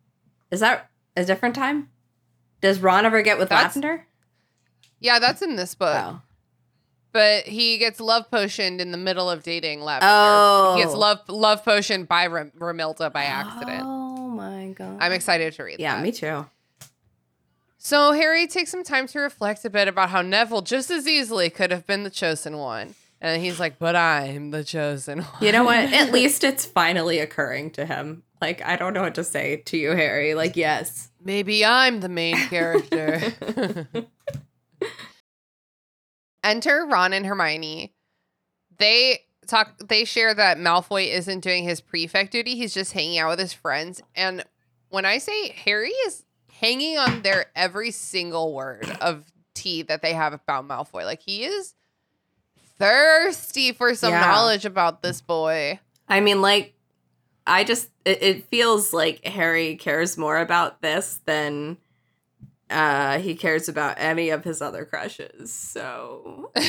Is that a different time? Does Ron ever get with That's- lavender? Yeah, that's in this book. Oh. But he gets love potioned in the middle of dating Lavender. Oh. He gets oh. love love potioned by Ram- Romilda by accident. Oh my god. I'm excited to read Yeah, that. me too. So Harry takes some time to reflect a bit about how Neville just as easily could have been the chosen one. And he's like, but I'm the chosen one. You know what? At least it's finally occurring to him. Like I don't know what to say to you, Harry. Like yes. Maybe I'm the main character. Enter Ron and Hermione. They talk they share that Malfoy isn't doing his prefect duty. He's just hanging out with his friends. And when I say Harry is hanging on their every single word of tea that they have about Malfoy. Like he is thirsty for some Yeah. knowledge about this boy. I mean, like, I just it, it feels like Harry cares more about this than uh he cares about any of his other crushes. So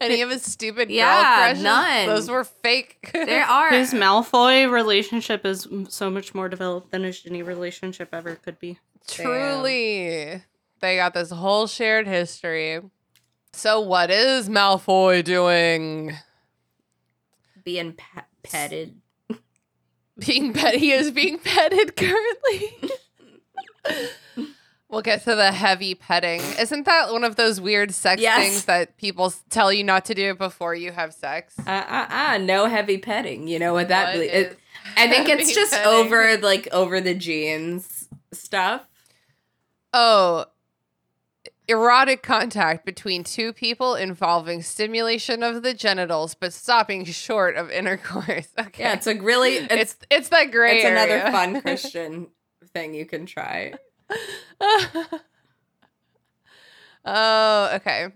Any of his stupid girl Yeah, crushes? none. Those were fake. there are His Malfoy relationship is so much more developed than his Ginny relationship ever could be. Truly. They got this whole shared history. So what is Malfoy doing? being pe- petted. Being pet he is being petted currently. we'll get to the heavy petting. Isn't that one of those weird sex Yes. things that people tell you not to do before you have sex? Uh, uh, uh, no heavy petting. You know what that What? It, I think it's just petting? over like over the jeans stuff. Oh, erotic contact between two people involving stimulation of the genitals, but stopping short of intercourse. Okay. Yeah, it's a really it's it's it's that gray. it's another fun Christian thing you can try. oh, okay.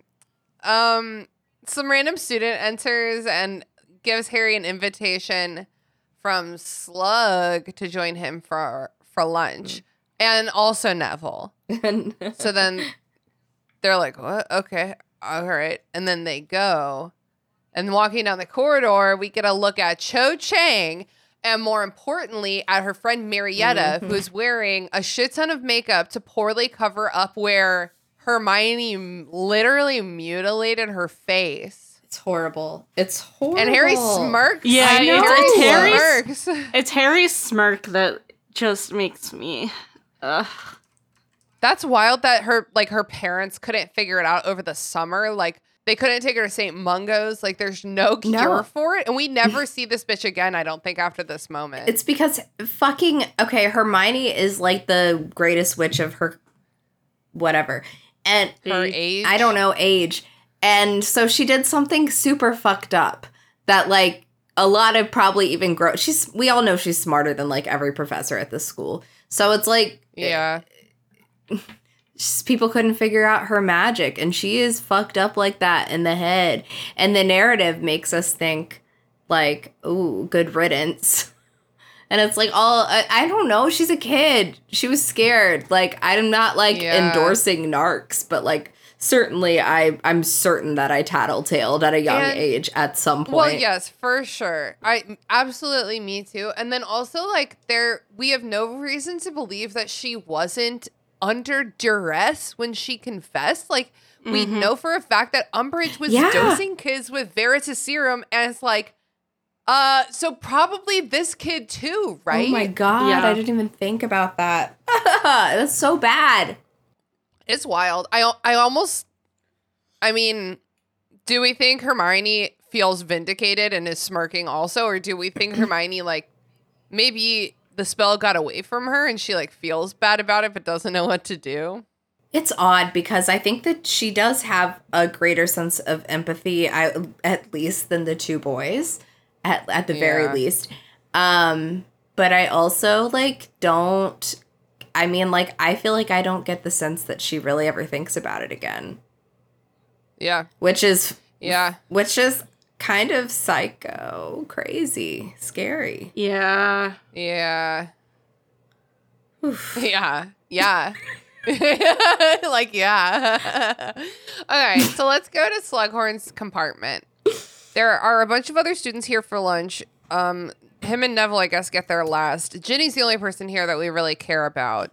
Um, some random student enters and gives Harry an invitation from Slug to join him for for lunch, and also Neville. So then they're like, "What? Okay, all right." And then they go, and walking down the corridor, we get a look at Cho Chang, and more importantly, at her friend Marietta, Mhm. who's wearing a shit ton of makeup to poorly cover up where Hermione m- literally mutilated her face. it's horrible. It's horrible. And Harry smirks. Yeah, I know. it's Harry Harry's smirks. It's Harry's smirk that just makes me. Ugh. That's wild that her like her parents couldn't figure it out over the summer. Like they couldn't take her to St. Mungo's. Like there's no cure No. for it. And we never see this bitch again, I don't think, after this moment. It's because fucking okay, Hermione is like the greatest witch of her whatever. And her age. I don't know age. And so she did something super fucked up that like a lot of probably even grow she's we all know she's smarter than like every professor at this school. So it's like Yeah. just people couldn't figure out her magic and she is fucked up like that in the head. And the narrative makes us think like, ooh, good riddance. And it's like all I, I don't know, she's a kid. She was scared. Like I'm not like Yeah. endorsing narcs, but like certainly I I'm certain that I tattletaled at a young And- age at some point. Well, yes, for sure. I absolutely me too. And then also like there we have no reason to believe that she wasn't under duress when she confessed. Like we Mhm. know for a fact that Umbridge was Yeah. dosing kids with Veritaserum and it's like uh so probably this kid too, right? Oh my god, Yeah. I didn't even think about that. That's so bad. It's wild. I I almost I mean, do we think Hermione feels vindicated and is smirking also or do we think Hermione like maybe the spell got away from her and she like feels bad about it but doesn't know what to do? It's odd because I think that she does have a greater sense of empathy, I, at least than the two boys, at at the very least. Um, but I also like don't. I mean, like I feel like I don't get the sense that she really ever thinks about it again, Yeah. which is Yeah. which is kind of psycho, crazy, scary. Yeah. Yeah. Oof. Yeah. Yeah. like yeah. okay, so let's go to Slughorn's compartment. There are a bunch of other students here for lunch. Um, him and Neville, I guess, get there last. Ginny's the only person here that we really care about.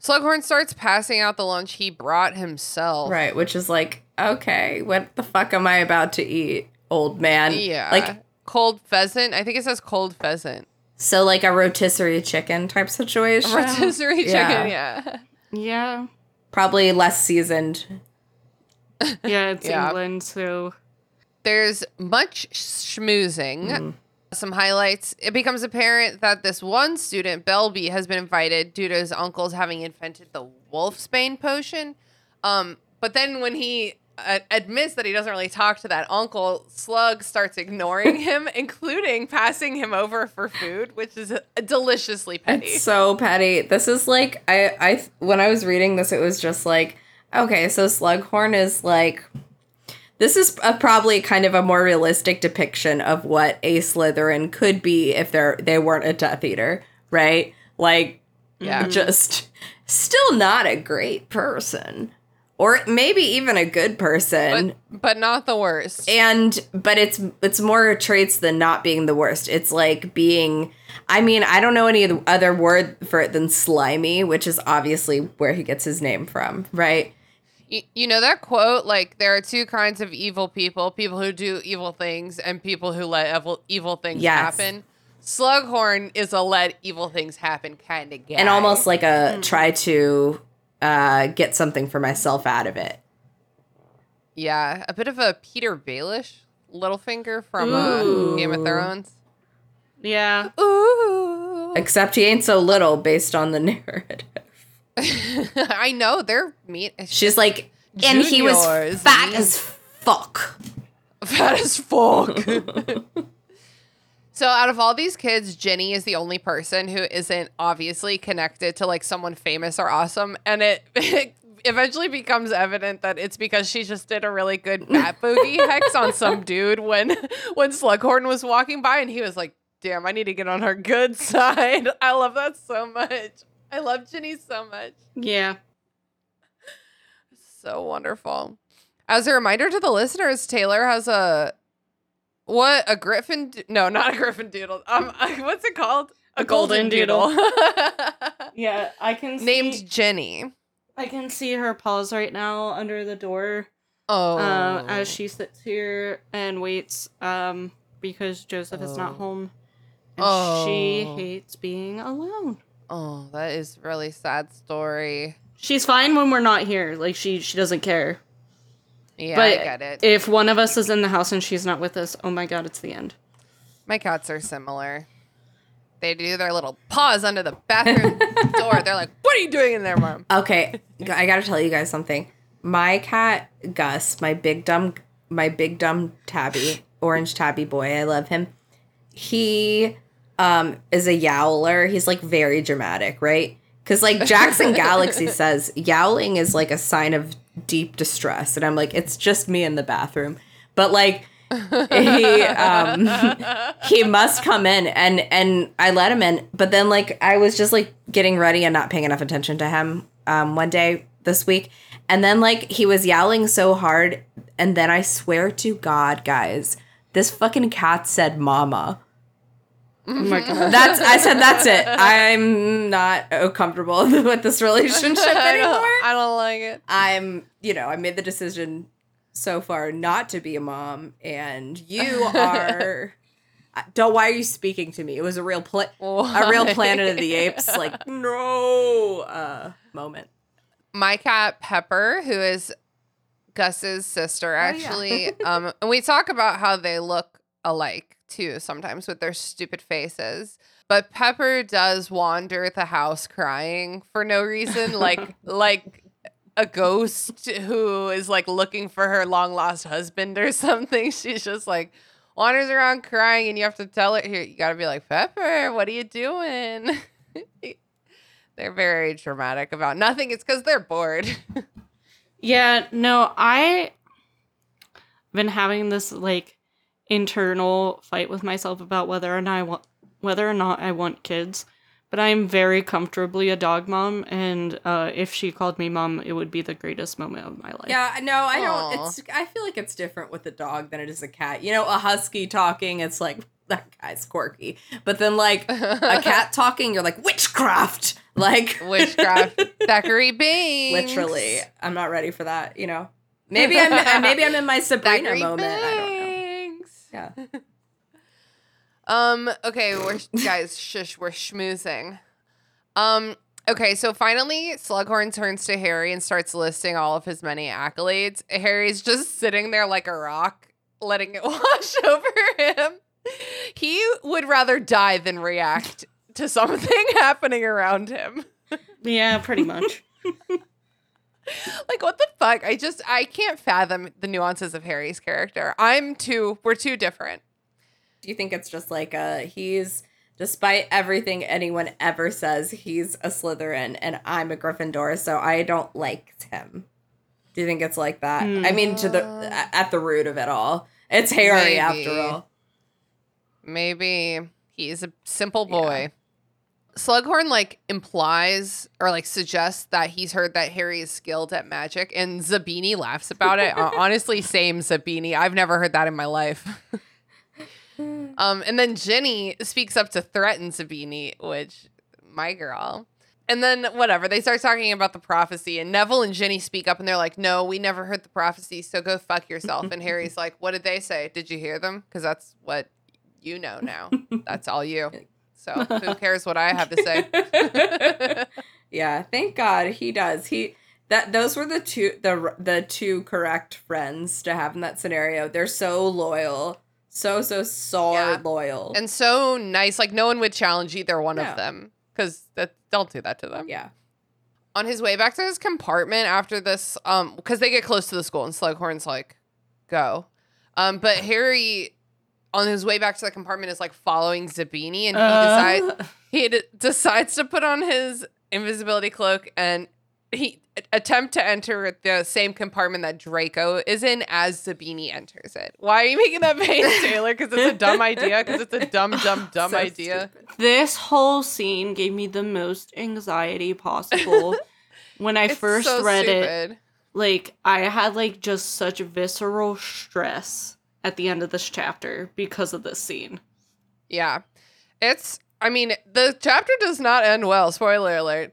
Slughorn starts passing out the lunch he brought himself. Right, which is like, okay, what the fuck am I about to eat, old man? Yeah. Like cold pheasant. I think it says cold pheasant. So like a rotisserie chicken type situation. Rotisserie Yeah. chicken. Yeah. Yeah. Probably less seasoned. Yeah, it's Yeah. England, so There's much schmoozing. Mm-hmm. Some highlights. It becomes apparent that this one student, Belby, has been invited due to his uncles having invented the Wolfsbane potion. Um, but then when he uh, admits that he doesn't really talk to that uncle, Slug starts ignoring him, including passing him over for food, which is deliciously petty. It's so petty. This is like I I when I was reading this, it was just like, okay, so Slughorn is like this is a, probably kind of a more realistic depiction of what a Slytherin could be if they're they weren't a Death Eater, right? Like Yeah. just still not a great person. Or maybe even a good person. but, but not the worst. and but it's it's more traits than not being the worst it's like being i mean i don't know any other word for it than slimy which is obviously where he gets his name from right You, you know that quote like there are two kinds of evil people people who do evil things and people who let evil, evil things Yes. happen slughorn is a let evil things happen kind of guy and almost like a hmm. try to uh get something for myself out of it. Yeah a bit of a Petyr Baelish Littlefinger from uh, game of thrones. Yeah. ooh. Except he ain't so little based on the narrative. I know they're mean. She's like and he was fat mean. as fuck. Fat as fuck. So out of all these kids, Ginny is the only person who isn't obviously connected to like someone famous or awesome, and it eventually becomes evident that it's because she just did a really good bat bogey hex on some dude when when Slughorn was walking by and he was like, damn, I need to get on her good side. I love that so much. I love Ginny so much. Yeah. So wonderful. As a reminder to the listeners, Taylor has a what a griffin? do- No, not a griffin doodle. Um, what's it called? A golden doodle. doodle. Yeah, I can Named Jenny. I can see her paws right now under the door Oh, uh, as she sits here and waits um, because Joseph is Oh. not home. And she Oh. hates being alone. Oh, that is really sad story. She's fine when we're not here. Like she she doesn't care. Yeah, but I get it. if one of us is in the house and she's not with us, oh my god, it's the end. My cats are similar. They do their little paws under the bathroom door. They're like, "What are you doing in there, mom?" Okay, I gotta tell you guys something. My cat Gus, my big dumb, my big dumb tabby, orange tabby boy. I love him. He um is a yowler. He's like very dramatic, right? Because like Jackson Galaxy says, yowling is like a sign of deep distress, and I'm like, it's just me in the bathroom. But like he um he must come in and and I let him in but then like I was just like getting ready and not paying enough attention to him um one day this week and then like he was yowling so hard and then I swear to god guys this fucking cat said mama Oh my god. that's I said that's it I'm not uh, comfortable with this relationship I anymore don't, I don't like it. I'm, you know, I made the decision so far not to be a mom, and you are. Don't. Why are you speaking to me? It was a real pla- a real Planet of the Apes like no uh, moment. my cat Pepper, who is Gus's sister, actually. um, and we talk about how they look alike too sometimes with their stupid faces. But Pepper does wander the house crying for no reason, like like a ghost who is like looking for her long lost husband or something. She's just like wanders around crying, and you have to tell her here. You got to be like Pepper, what are you doing? They're very dramatic about nothing. It's because they're bored. Yeah, no, I been having this like internal fight with myself about whether or not I want whether or not I want kids. But I'm very comfortably a dog mom, and uh, if she called me mom, it would be the greatest moment of my life. Yeah, no, I Aw. don't. It's. I feel like it's different with a dog than it is a cat. You know, a husky talking, it's like that guy's quirky, but then like a cat talking, you're like witchcraft. Like Witchcraft, Thackeray Banks. literally, I'm not ready for that. You know, maybe I'm. maybe I'm in my Sabrina Thackeray moment. I don't know. Banks. Yeah. Um. Okay, we're guys. Shush. We're schmoozing. Um. Okay, so finally, Slughorn turns to Harry and starts listing all of his many accolades. Harry's just sitting there like a rock, letting it wash over him. He would rather die than react to something happening around him. Yeah, pretty much. Like what the fuck? I just I can't fathom the nuances of Harry's character. I'm too we're too different. Do you think it's just like uh he's despite everything anyone ever says, he's a Slytherin and I'm a Gryffindor, so I don't like him. Do you think it's like that? I mean, to the at the root of it all, it's Harry Maybe. after all. Maybe he's a simple boy. Slughorn like implies or like suggests that he's heard that Harry is skilled at magic, and Zabini laughs about it. Honestly, same Zabini. I've never heard that in my life. um, and then Ginny speaks up to threaten Zabini, which my girl. And then whatever they start talking about the prophecy, and Neville and Ginny speak up, and they're like, "No, we never heard the prophecy, so go fuck yourself." And Harry's like, "What did they say? Did you hear them? Because that's what you know now. That's all you. So who cares what I have to say? Yeah, thank God he does. He that those were the two the the two correct friends to have in that scenario. They're so loyal, so so so Yeah. loyal. and so nice. Like no one would challenge either one of them because that don't do that to them. yeah, On his way back to his compartment after this, um, because they get close to the school and Slughorn's like, "Go," um, but Harry. On his way back to the compartment is like following Zabini, and he decides Uh, he d- decides to put on his invisibility cloak and he attempt to enter the same compartment that Draco is in as Zabini enters it. Why are you making that face, Taylor? Because it's a dumb idea. Because it's a dumb, dumb, dumb So idea. stupid. This whole scene gave me the most anxiety possible. when I It's first so read it, like I had like just such visceral stress at the end of this chapter because of this scene. Yeah. It's, I mean, the chapter does not end well. Spoiler alert.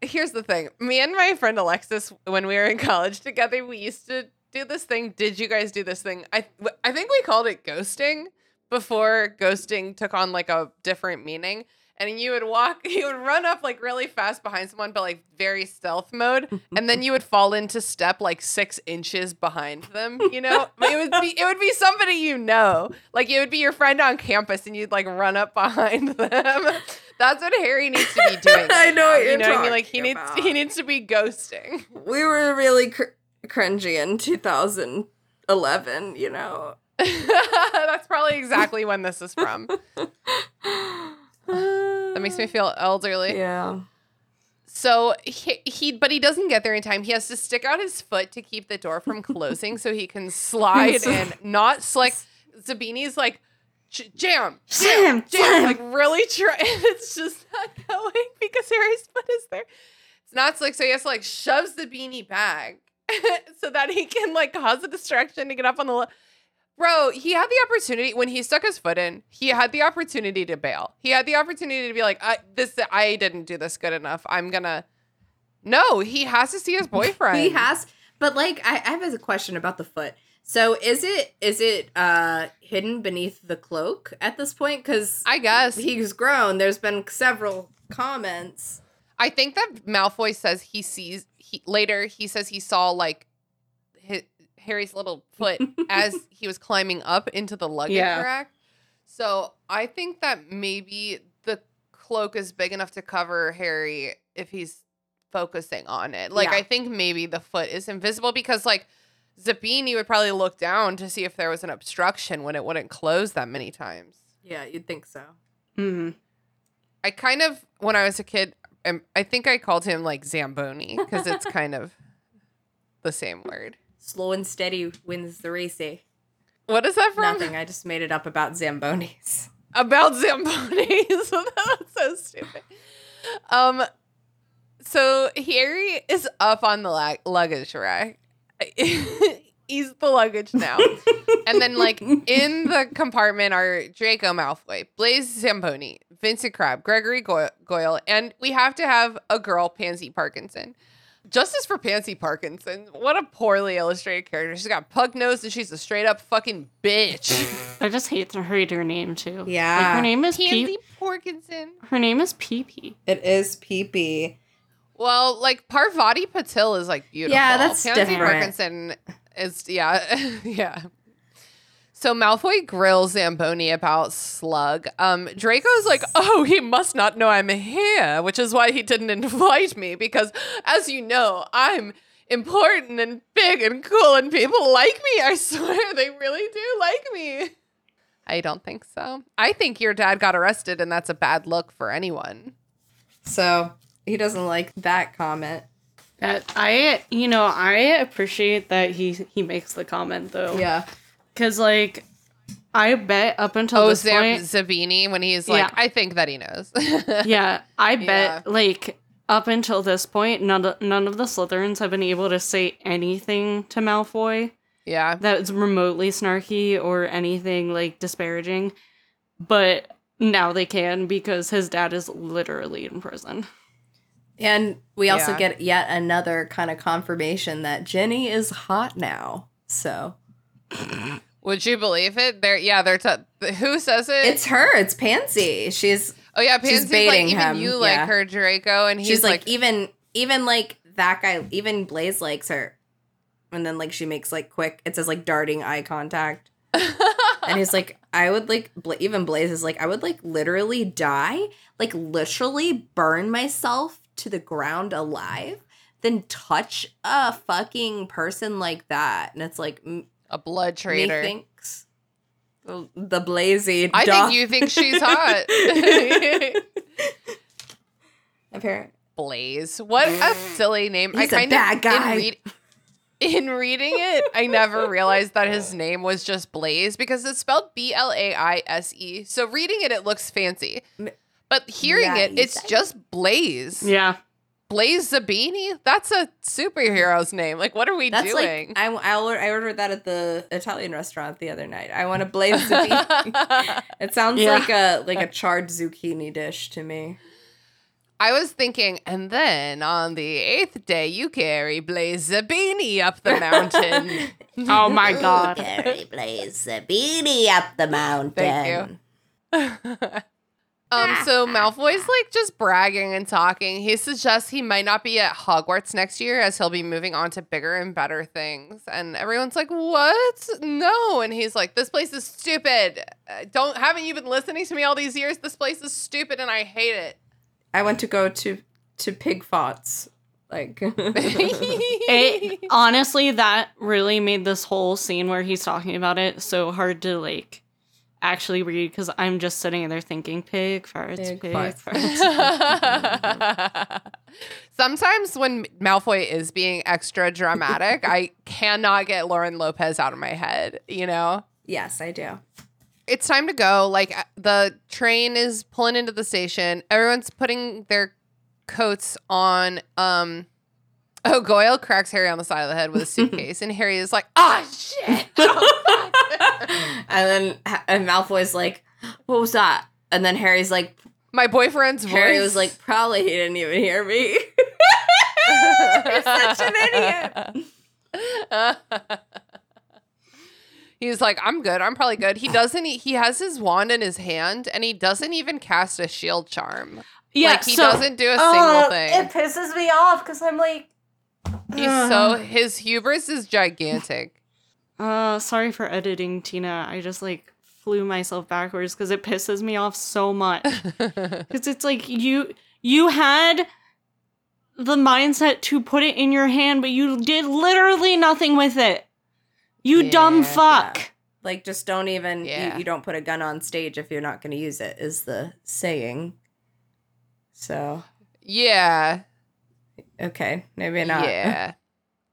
Here's the thing me and my friend Alexis, when we were in college together, we used to do this thing. Did you guys do this thing? I, I think we called it ghosting before ghosting took on like a different meaning. And you would walk, you would run up like really fast behind someone, but like very stealth mode. And then you would fall into step like six inches behind them. You know, it would be it would be somebody you know, like it would be your friend on campus, and you'd like run up behind them. That's what Harry needs to be doing. I know now, what You you're know what I mean? Like he talking needs he needs to be ghosting. We were really cr- cringy in 2011, you know. That's probably exactly when this is from. That makes me feel elderly. Yeah. So he, he, but he doesn't get there in time. He has to stick out his foot to keep the door from closing so he can slide in. Not slick. Zabini's like, jam, jam, jam, like really try. It's just not going because Harry's foot is there. It's not slick. So he has to like shoves Zabini back so that he can like cause a distraction to get up on the. Lo- Bro, he had the opportunity when he stuck his foot in. He had the opportunity to bail. He had the opportunity to be like, I, "This, I didn't do this good enough. I'm gonna." No, he has to see his boyfriend. He has, but like I, I have a question about the foot. So is it is it uh hidden beneath the cloak at this point? Because I guess. he's grown. There's been several comments. I think that Malfoy says he sees he later. He says he saw like his, Harry's little foot as he was climbing up into the luggage Yeah. rack. So I think that maybe the cloak is big enough to cover Harry if he's focusing on it. Like Yeah. I think maybe the foot is invisible because like Zabini would probably look down to see if there was an obstruction when it wouldn't close that many times. Yeah, you'd think so. hmm I kind of, when I was a kid, um, I think I called him like Zamboni because it's kind of the same word. Slow and steady wins the race. eh? What is that from? Nothing. I just made it up about zambonis. About Zamboni. so that's so stupid. Um, so Harry is up on the lag- luggage rack. He's the luggage now. and then, like, in the compartment are Draco Malfoy, Blaise Zamboni, Vincent Crabbe, Gregory Goyle, and we have to have a girl, Pansy Parkinson. Justice for Pansy Parkinson. What a poorly illustrated character. She's got pug nose and she's a straight up fucking bitch. I just hate her hate her name too. Like, Yeah. her name is Pansy Pee. Parkinson. Her name is Pee Pee. It is peepee. Well, like Parvati Patil is like beautiful. Yeah, that's Pansy different. Parkinson is yeah, yeah. So Malfoy grills Zamboni about Slug. Um, Draco's like, "Oh, he must not know I'm here," which is why he didn't invite me because, as you know, I'm important and big and cool, and people like me. I swear, they really do like me. I don't think so. I think your dad got arrested, and that's a bad look for anyone. So he doesn't like that comment. That I, you know, I appreciate that he he makes the comment though. Yeah. Because like, I bet up until Oh, this Zam- point, Zabini when he's like, Yeah. I think that he knows. yeah, I bet Yeah. like up until this point, none of, none of the Slytherins have been able to say anything to Malfoy yeah. that's remotely snarky or anything like disparaging, but now they can because his dad is literally in prison. And we also Yeah. get yet another kind of confirmation that Ginny is hot now. So Would you believe it? There, yeah. They're t- who says it? it's her. It's Pansy. She's oh yeah, she's Pansy's like baiting even him, you like yeah. her, Draco, and he's she's like, like, even even like that guy. Even Blaze likes her. And then like she makes like quick. It says like darting eye contact. and he's like, I would like Bla- even Blaze is like, I would like literally die, like literally burn myself to the ground alive, then touch a fucking person like that. And it's like, m- a blood traitor. Methinks oh, the the blazy. I doth- think you think she's hot. Apparent. Blaze. What a silly name. He's a kind bad of, guy. In, read- in reading it, I never realized that his name was just Blaze because it's spelled B L A I S E. So reading it, it looks fancy. But hearing it, it's just Blaze. Yeah. Blaze Zabini? That's a superhero's name. Like, what are we That's doing? like I, I ordered, I ordered that at the Italian restaurant the other night. I want a blaze zucchini. it sounds Yeah. like a like a charred zucchini dish to me. I was thinking, and then on the eighth day, you carry Blaze Zabini up the mountain. Oh my god. Carry blaze zucchini up the mountain. Thank Um, so Malfoy's like just bragging and talking. He suggests he might not be at Hogwarts next year as he'll be moving on to bigger and better things. And everyone's like, "What? No!" And he's like, "This place is stupid. Uh, Don't haven't you been listening to me all these years? This place is stupid, and I hate it." I want to go to to pig fots. Like It honestly that really made this whole scene where he's talking about it so hard to like actually read because I'm just sitting there thinking pig farts, Pig pig, farts. farts. Sometimes when Malfoy is being extra dramatic, I cannot get Lauren Lopez out of my head, you know? yes, I do. It's time to go. Like uh, the train is pulling into the station. Everyone's putting their coats on. Um Oh, Goyle cracks Harry on the side of the head with a suitcase, and Harry is like, "Ah, shit!" And then and Malfoy's like, "What was that?" And then Harry's like, My boyfriend's voice. Harry was like, "Probably he didn't even hear me." You're such an idiot. He's like, I'm good. I'm probably good. He doesn't. e- He has his wand in his hand, and he doesn't even cast a shield charm. Yeah, like he so doesn't do a single thing. It pisses me off because I'm like, He's so his hubris is gigantic. uh sorry for editing, Tina. I just like flew myself backwards because it pisses me off so much. Because it's like you you had the mindset to put it in your hand, but you did literally nothing with it. You dumb Yeah. fuck. like just don't even Yeah. you, you don't put a gun on stage if you're not going to use it is the saying. So yeah, okay, maybe not. yeah.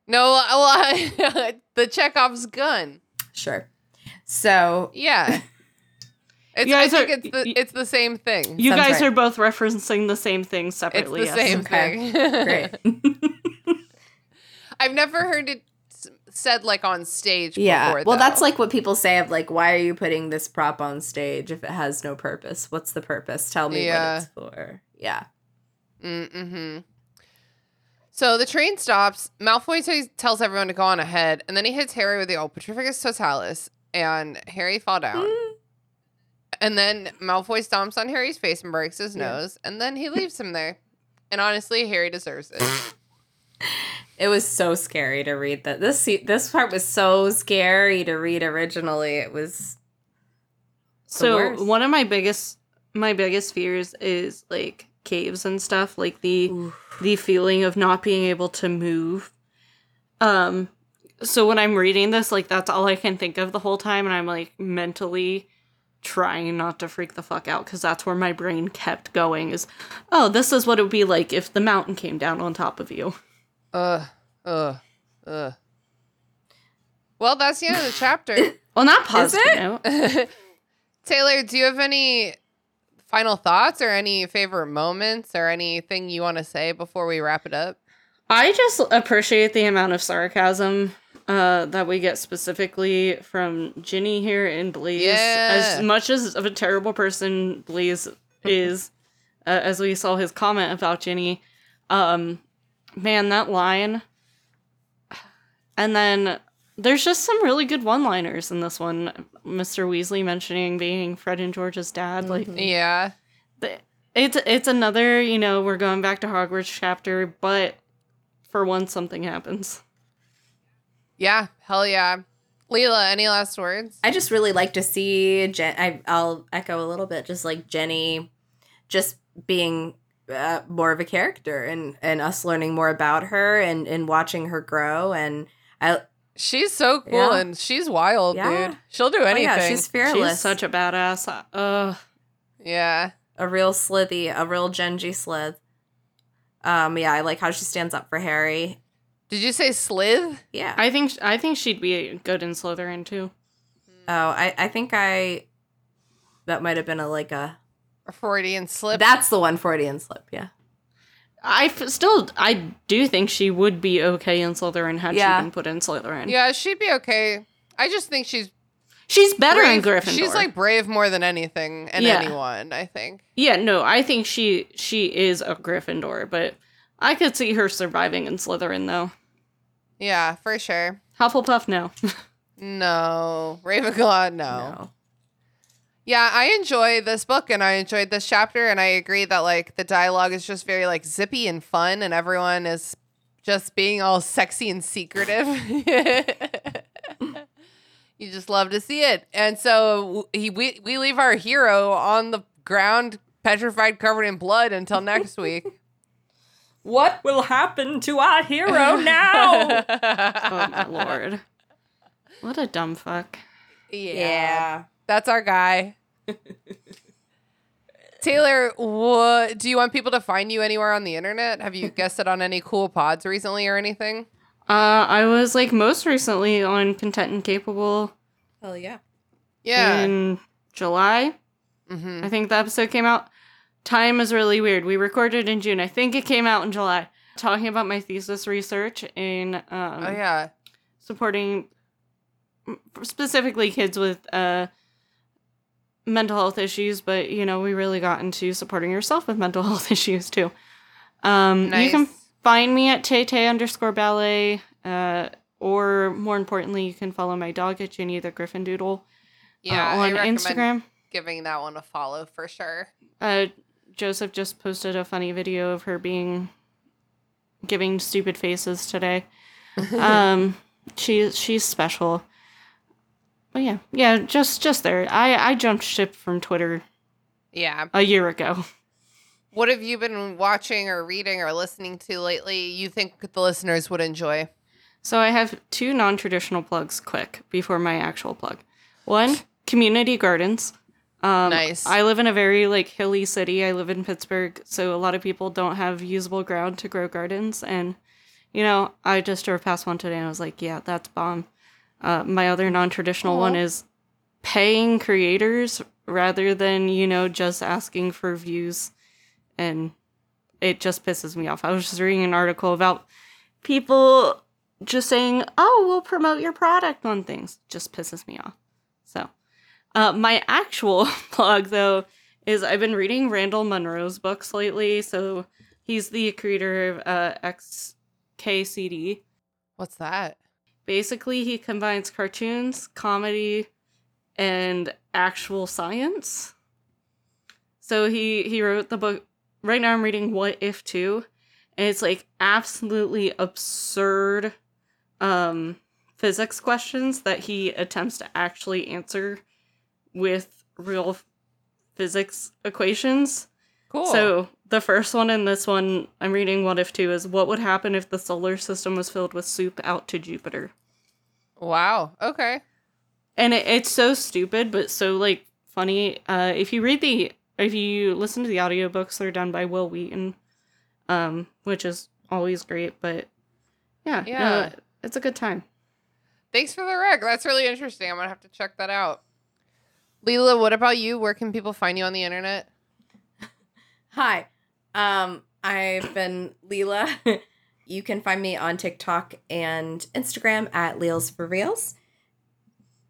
No, well, the Chekhov's gun. sure. So Yeah. It's, You I guys think are- it's the it's the same thing. You Sounds guys right. are both referencing the same thing separately. It's separately. the yes. same Okay. thing. great. I've never heard it said like on stage. yeah. before, well, that's like what people say of like, why are you putting this prop on stage if it has no purpose? What's the purpose? Tell me Yeah. what it's for. Yeah. Mm-hmm. So the train stops. Malfoy t- tells everyone to go on ahead, and then he hits Harry with the old Petrificus Totalis, and Harry fall down. Hmm. And then Malfoy stomps on Harry's face and breaks his Yeah. nose, and then he leaves him there. And honestly, Harry deserves it. It was so scary to read that. This this part was so scary to read originally. It was So worst. one of my biggest my biggest fears is like caves and stuff, like the the feeling of not being able to move. Um so when I'm reading this, like that's all I can think of the whole time and I'm like mentally trying not to freak the fuck out cuz that's where my brain kept going is oh, this is what it would be like if the mountain came down on top of you. Ugh, ugh, ugh. Well, that's the end of the chapter. well, not positive Taylor, do you have any final thoughts or any favorite moments or anything you want to say before we wrap it up? I just appreciate the amount of sarcasm uh, that we get specifically from Ginny here in Blaise. Yeah. As much as of a terrible person Blaise is, uh, as we saw his comment about Ginny, um, man, that line. And then there's just some really good one-liners in this one. Mr. Weasley mentioning being Fred and George's dad, like Yeah. th- it's it's another you know we're going back to Hogwarts chapter, but for once something happens. Yeah. Hell yeah. Lelia, any last words? I just really like to see Jen. I, I'll echo a little bit, just like Ginny, just being uh, more of a character, and and us learning more about her, and and watching her grow. And I, She's so cool Yeah. and she's wild, Yeah. dude. She'll do anything. oh anything. yeah, she's fearless. She's such a badass. Uh, yeah. a real slithy, a real Genji slith. Um, yeah, I like how she stands up for Harry. Did you say Slith? Yeah. I think I think she'd be good in Slytherin too. oh, I I think I that might have been a like a Or Freudian slip? that's the one Freudian slip. Yeah. I f- still I do think she would be okay in Slytherin had Yeah. she been put in Slytherin. yeah, she'd be okay. I just think she's she's better in brave. Gryffindor. She's like brave more than anything and Yeah. anyone, I think. yeah, no, I think she she is a Gryffindor, but I could see her surviving in Slytherin though. Yeah, for sure. Hufflepuff, no. No. Ravenclaw, no. Yeah, I enjoy this book and I enjoyed this chapter and I agree that like the dialogue is just very like zippy and fun and everyone is just being all sexy and secretive. you just love to see it. And so he we, we leave our hero on the ground petrified covered in blood until next week. What will happen to our hero now? oh my lord. What a dumb fuck. yeah. That's our guy. Taylor, what do you want people to find you anywhere on the internet? Have you guested on any cool pods recently or anything? Uh I was like most recently on Content and Capable Hell yeah. Yeah. in July. hmm I think the episode came out. Time is really weird. We recorded in June. I think it came out in July. Talking about my thesis research in um, oh yeah. supporting specifically kids with uh, mental health issues, but you know, we really got into supporting yourself with mental health issues too. Um, Nice. You can find me at Tay underscore ballet, uh, or more importantly, you can follow my dog at Ginny the Griffin Doodle yeah, uh, on Instagram. Giving that one a follow for sure. Uh, Joseph just posted a funny video of her being giving stupid faces today. um, she she's special. But yeah, yeah, just just there. I I jumped ship from Twitter Yeah. a year ago. What have you been watching or reading or listening to lately? You think the listeners would enjoy? So I have two non-traditional plugs quick before my actual plug. One, community gardens. Um, Nice. I live in a very like hilly city. I live in Pittsburgh, so a lot of people don't have usable ground to grow gardens. And you know, I just drove past one today and I was like, yeah, that's bomb. Uh, my other non-traditional one is paying creators rather than you know just asking for views, and it just pisses me off. I was just reading an article about people just saying, "Oh, we'll promote your product on things," just pisses me off. So, uh, my actual plug though is I've been reading Randall Munroe's books lately. So he's the creator of uh, XKCD. What's that? Basically, he combines cartoons, comedy, and actual science. So he he wrote the book. Right now, I'm reading What If Two, and it's like absolutely absurd um physics questions that he attempts to actually answer with real physics equations. Cool. So the first one in this one I'm reading What If 2 is what would happen if the solar system was filled with soup out to Jupiter. Wow. Okay. And it, it's so stupid but so like funny. Uh if you read the if you listen to the audiobooks they're done by Wil Wheaton um which is always great but yeah, no, Yeah. it's a good time. Thanks for the rec. That's really interesting. I'm gonna have to check that out. Lelia, what about you? Where can people find you on the internet? Hi. Um, I've been Lelia. you can find me on TikTok and Instagram at Leels for Reels.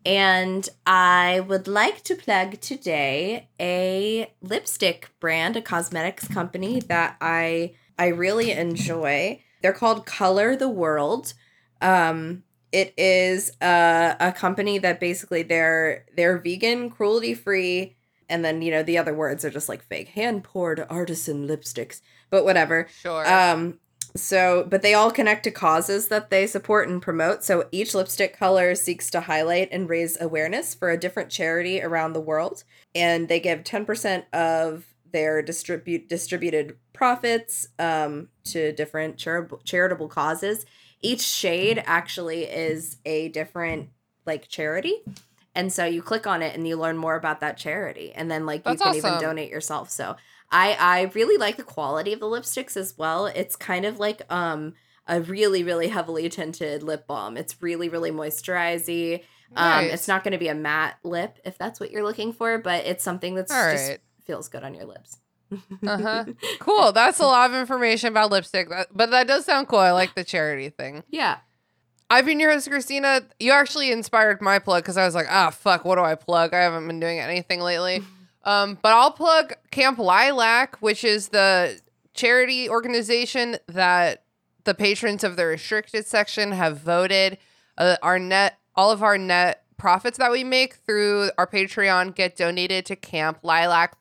And I would like to plug today a lipstick brand, a cosmetics company that I I really enjoy. They're called Color the World. Um, it is a, a company that basically they're they're vegan, cruelty free, and then you know the other words are just like fake hand poured artisan lipsticks, but whatever. Sure. Um, so, but they all connect to causes that they support and promote. So each lipstick color seeks to highlight and raise awareness for a different charity around the world. And they give 10% of their distribute distributed profits um, to different charitable charitable causes. Each shade actually is a different like charity. And so you click on it and you learn more about that charity. And then like That's you can even donate yourself. So I I really like the quality of the lipsticks as well. It's kind of like um a really really heavily tinted lip balm. It's really really moisturizing. Um, it's not going to be a matte lip if that's what you're looking for, but it's something that's All just right. feels good on your lips. Uh-huh. Cool. That's a lot of information about lipstick, but that does sound cool. I like the charity thing. Yeah. I've been your host, Christina. You actually inspired my plug because I was like, ah, fuck, what do I plug? I haven't been doing anything lately. Um, but I'll plug Camp Lilac, which is the charity organization that the patrons of the restricted section have voted. Uh, our net, all of our net profits that we make through our Patreon get donated to Camp Lilac,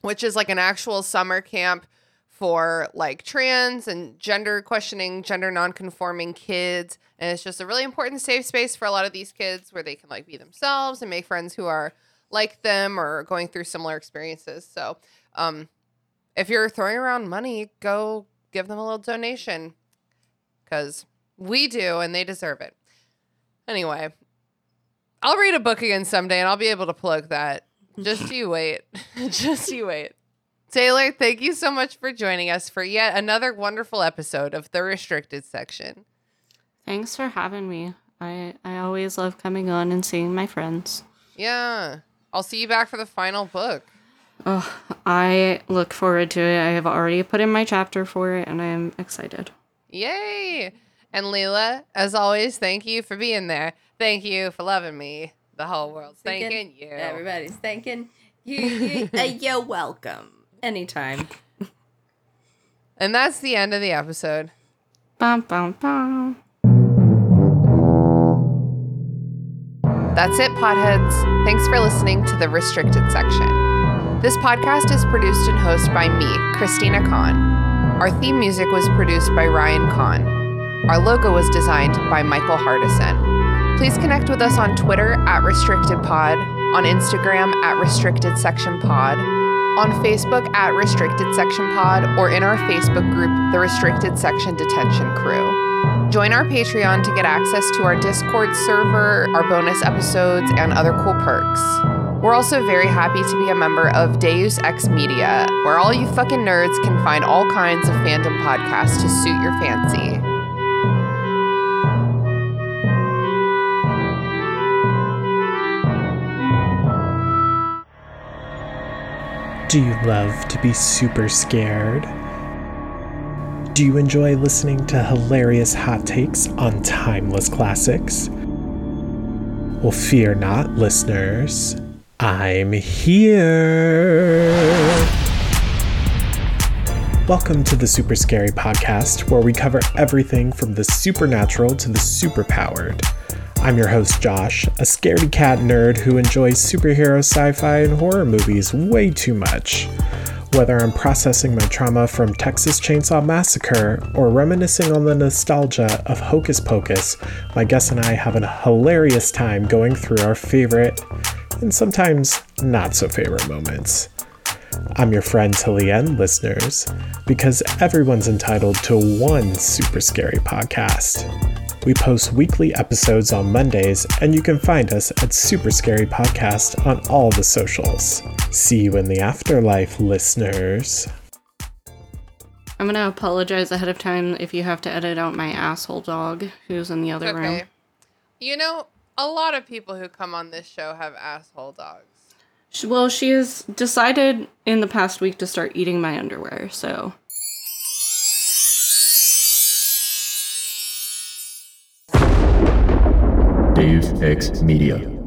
which is like an actual summer camp for like trans and gender questioning, gender non-conforming kids. And it's just a really important safe space for a lot of these kids where they can like be themselves and make friends who are like them or going through similar experiences. So, um, if you're throwing around money, go give them a little donation because we do and they deserve it. Anyway, I'll read a book again someday and I'll be able to plug that. Just you wait. Just you wait. Taylor, thank you so much for joining us for yet another wonderful episode of the restricted section. Thanks for having me. I I always love coming on and seeing my friends. Yeah. I'll see you back for the final book. Oh, I look forward to it. I have already put in my chapter for it, and I am excited. Yay! And Lelia, as always, thank you for being there. Thank you for loving me. The whole world's thanking you. Everybody's thanking you. you uh, you're welcome. Anytime. And that's the end of the episode. Bum bum bum. That's it, potheads. Thanks for listening to the restricted section. This podcast is produced and hosted by me, Christina Kann. Our theme music was produced by Ryan Kann. Our logo was designed by Michael Hardison. Please connect with us on Twitter at RestrictedPod, on Instagram at RestrictedSectionPod, on Facebook at Restricted Section Pod, or in our Facebook group, The Restricted Section Detention Crew. Join our Patreon to get access to our Discord server, our bonus episodes, and other cool perks. We're also very happy to be a member of Deus Ex Media, where all you fucking nerds can find all kinds of fandom podcasts to suit your fancy. Do you love to be super scared? Do you enjoy listening to hilarious hot takes on timeless classics? Well, fear not, listeners. I'm here. Welcome to the Super Scary Podcast, where we cover everything from the supernatural to the superpowered. I'm your host, Josh, a scaredy cat nerd who enjoys superhero sci fi and horror movies way too much. Whether I'm processing my trauma from Texas Chainsaw Massacre or reminiscing on the nostalgia of Hocus Pocus, my guests and I have a hilarious time going through our favorite and sometimes not so favorite moments. I'm your friend till the end, listeners, because everyone's entitled to one super scary podcast. We post weekly episodes on Mondays, and you can find us at Super Scary Podcast on all the socials. See you in the afterlife, listeners. I'm gonna apologize ahead of time if you have to edit out my asshole dog who's in the other Okay. room. You know, a lot of people who come on this show have asshole dogs. Well, she has decided in the past week to start eating my underwear, so Deus Ex Media.